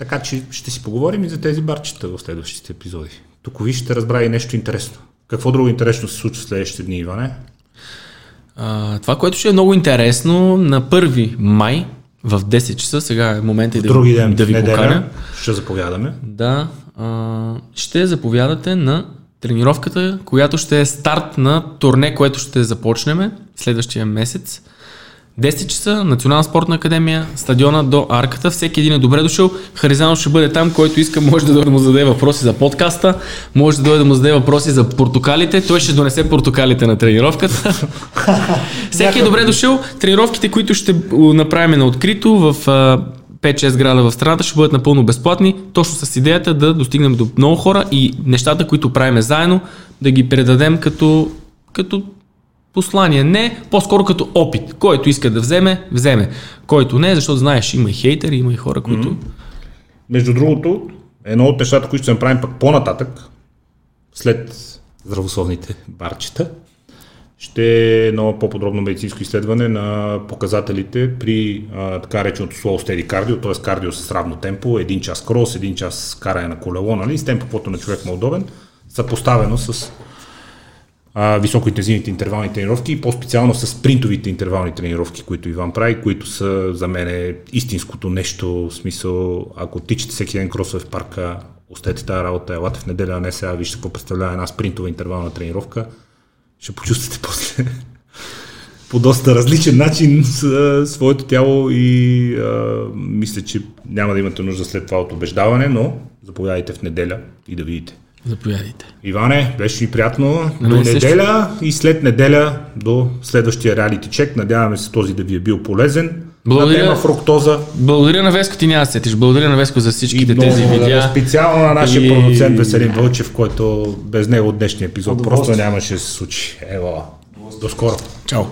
Така че ще си поговорим и за тези барчета в следващите епизоди. Тук ви ще разбра и нещо интересно. Какво друго интересно се случва в следващите дни, Иване?
А, това, което ще е много интересно, на 1 май в 10 часа, сега е момента и да,
Други
ви-
ден,
да ви
неделя,
поканя.
ще заповядаме.
Да, а, ще заповядате на тренировката, която ще е старт на турне, което ще започнем следващия месец. 10 часа, Национална спортна академия, стадиона до арката. Всеки един е добре дошъл. Харизанов ще бъде там, който иска, може да дойде да му зададе въпроси за подкаста, може да дойде да му зададе въпроси за портокалите. Той ще донесе портокалите на тренировката. Всеки е добре дошъл. Тренировките, които ще направим на открито в а, 5-6 града в страната ще бъдат напълно безплатни, точно с идеята да достигнем до много хора и нещата, които правиме заедно, да ги предадем като, като послание. Не, по-скоро като опит. Който иска да вземе, вземе. Който не, защото знаеш, има и хейтери, има и хора, които...
Между другото, едно от нещата, които ще направим пък по-нататък, след здравословните барчета, ще е едно по-подробно медицинско изследване на показателите при а, така реченото slow steady кардио, т.е. кардио с равно темпо, един час крос, един час каране на колело, нали, с темпо, което на човек му е удобен, съпоставено с а, високоинтензивните интервални тренировки и по-специално с спринтовите интервални тренировки, които Иван прави, които са за мен истинското нещо, в смисъл, ако тичате всеки ден кросове в парка, остете тази работа, елате в неделя, а не сега, вижте какво представлява една спринтова интервална тренировка, ще почувствате после по доста различен начин своето тяло и а, мисля, че няма да имате нужда след това от убеждаване, но заповядайте в неделя и да видите.
Заповядайте.
Иване, беше ми приятно.
На
До
мен също.
неделя и след неделя до следващия реалити чек. Надяваме се този да ви е бил полезен.
Благодаря.
На тема фруктоза.
Благодаря на Веско, ти няма да се сетиш. Благодаря на Веско за всичките
много
тези видеа.
Специално на нашия
И-
продуцент Веселин Вълчев, който без него днешния епизод просто нямаше да се случи. Ева. До скоро.
Чао.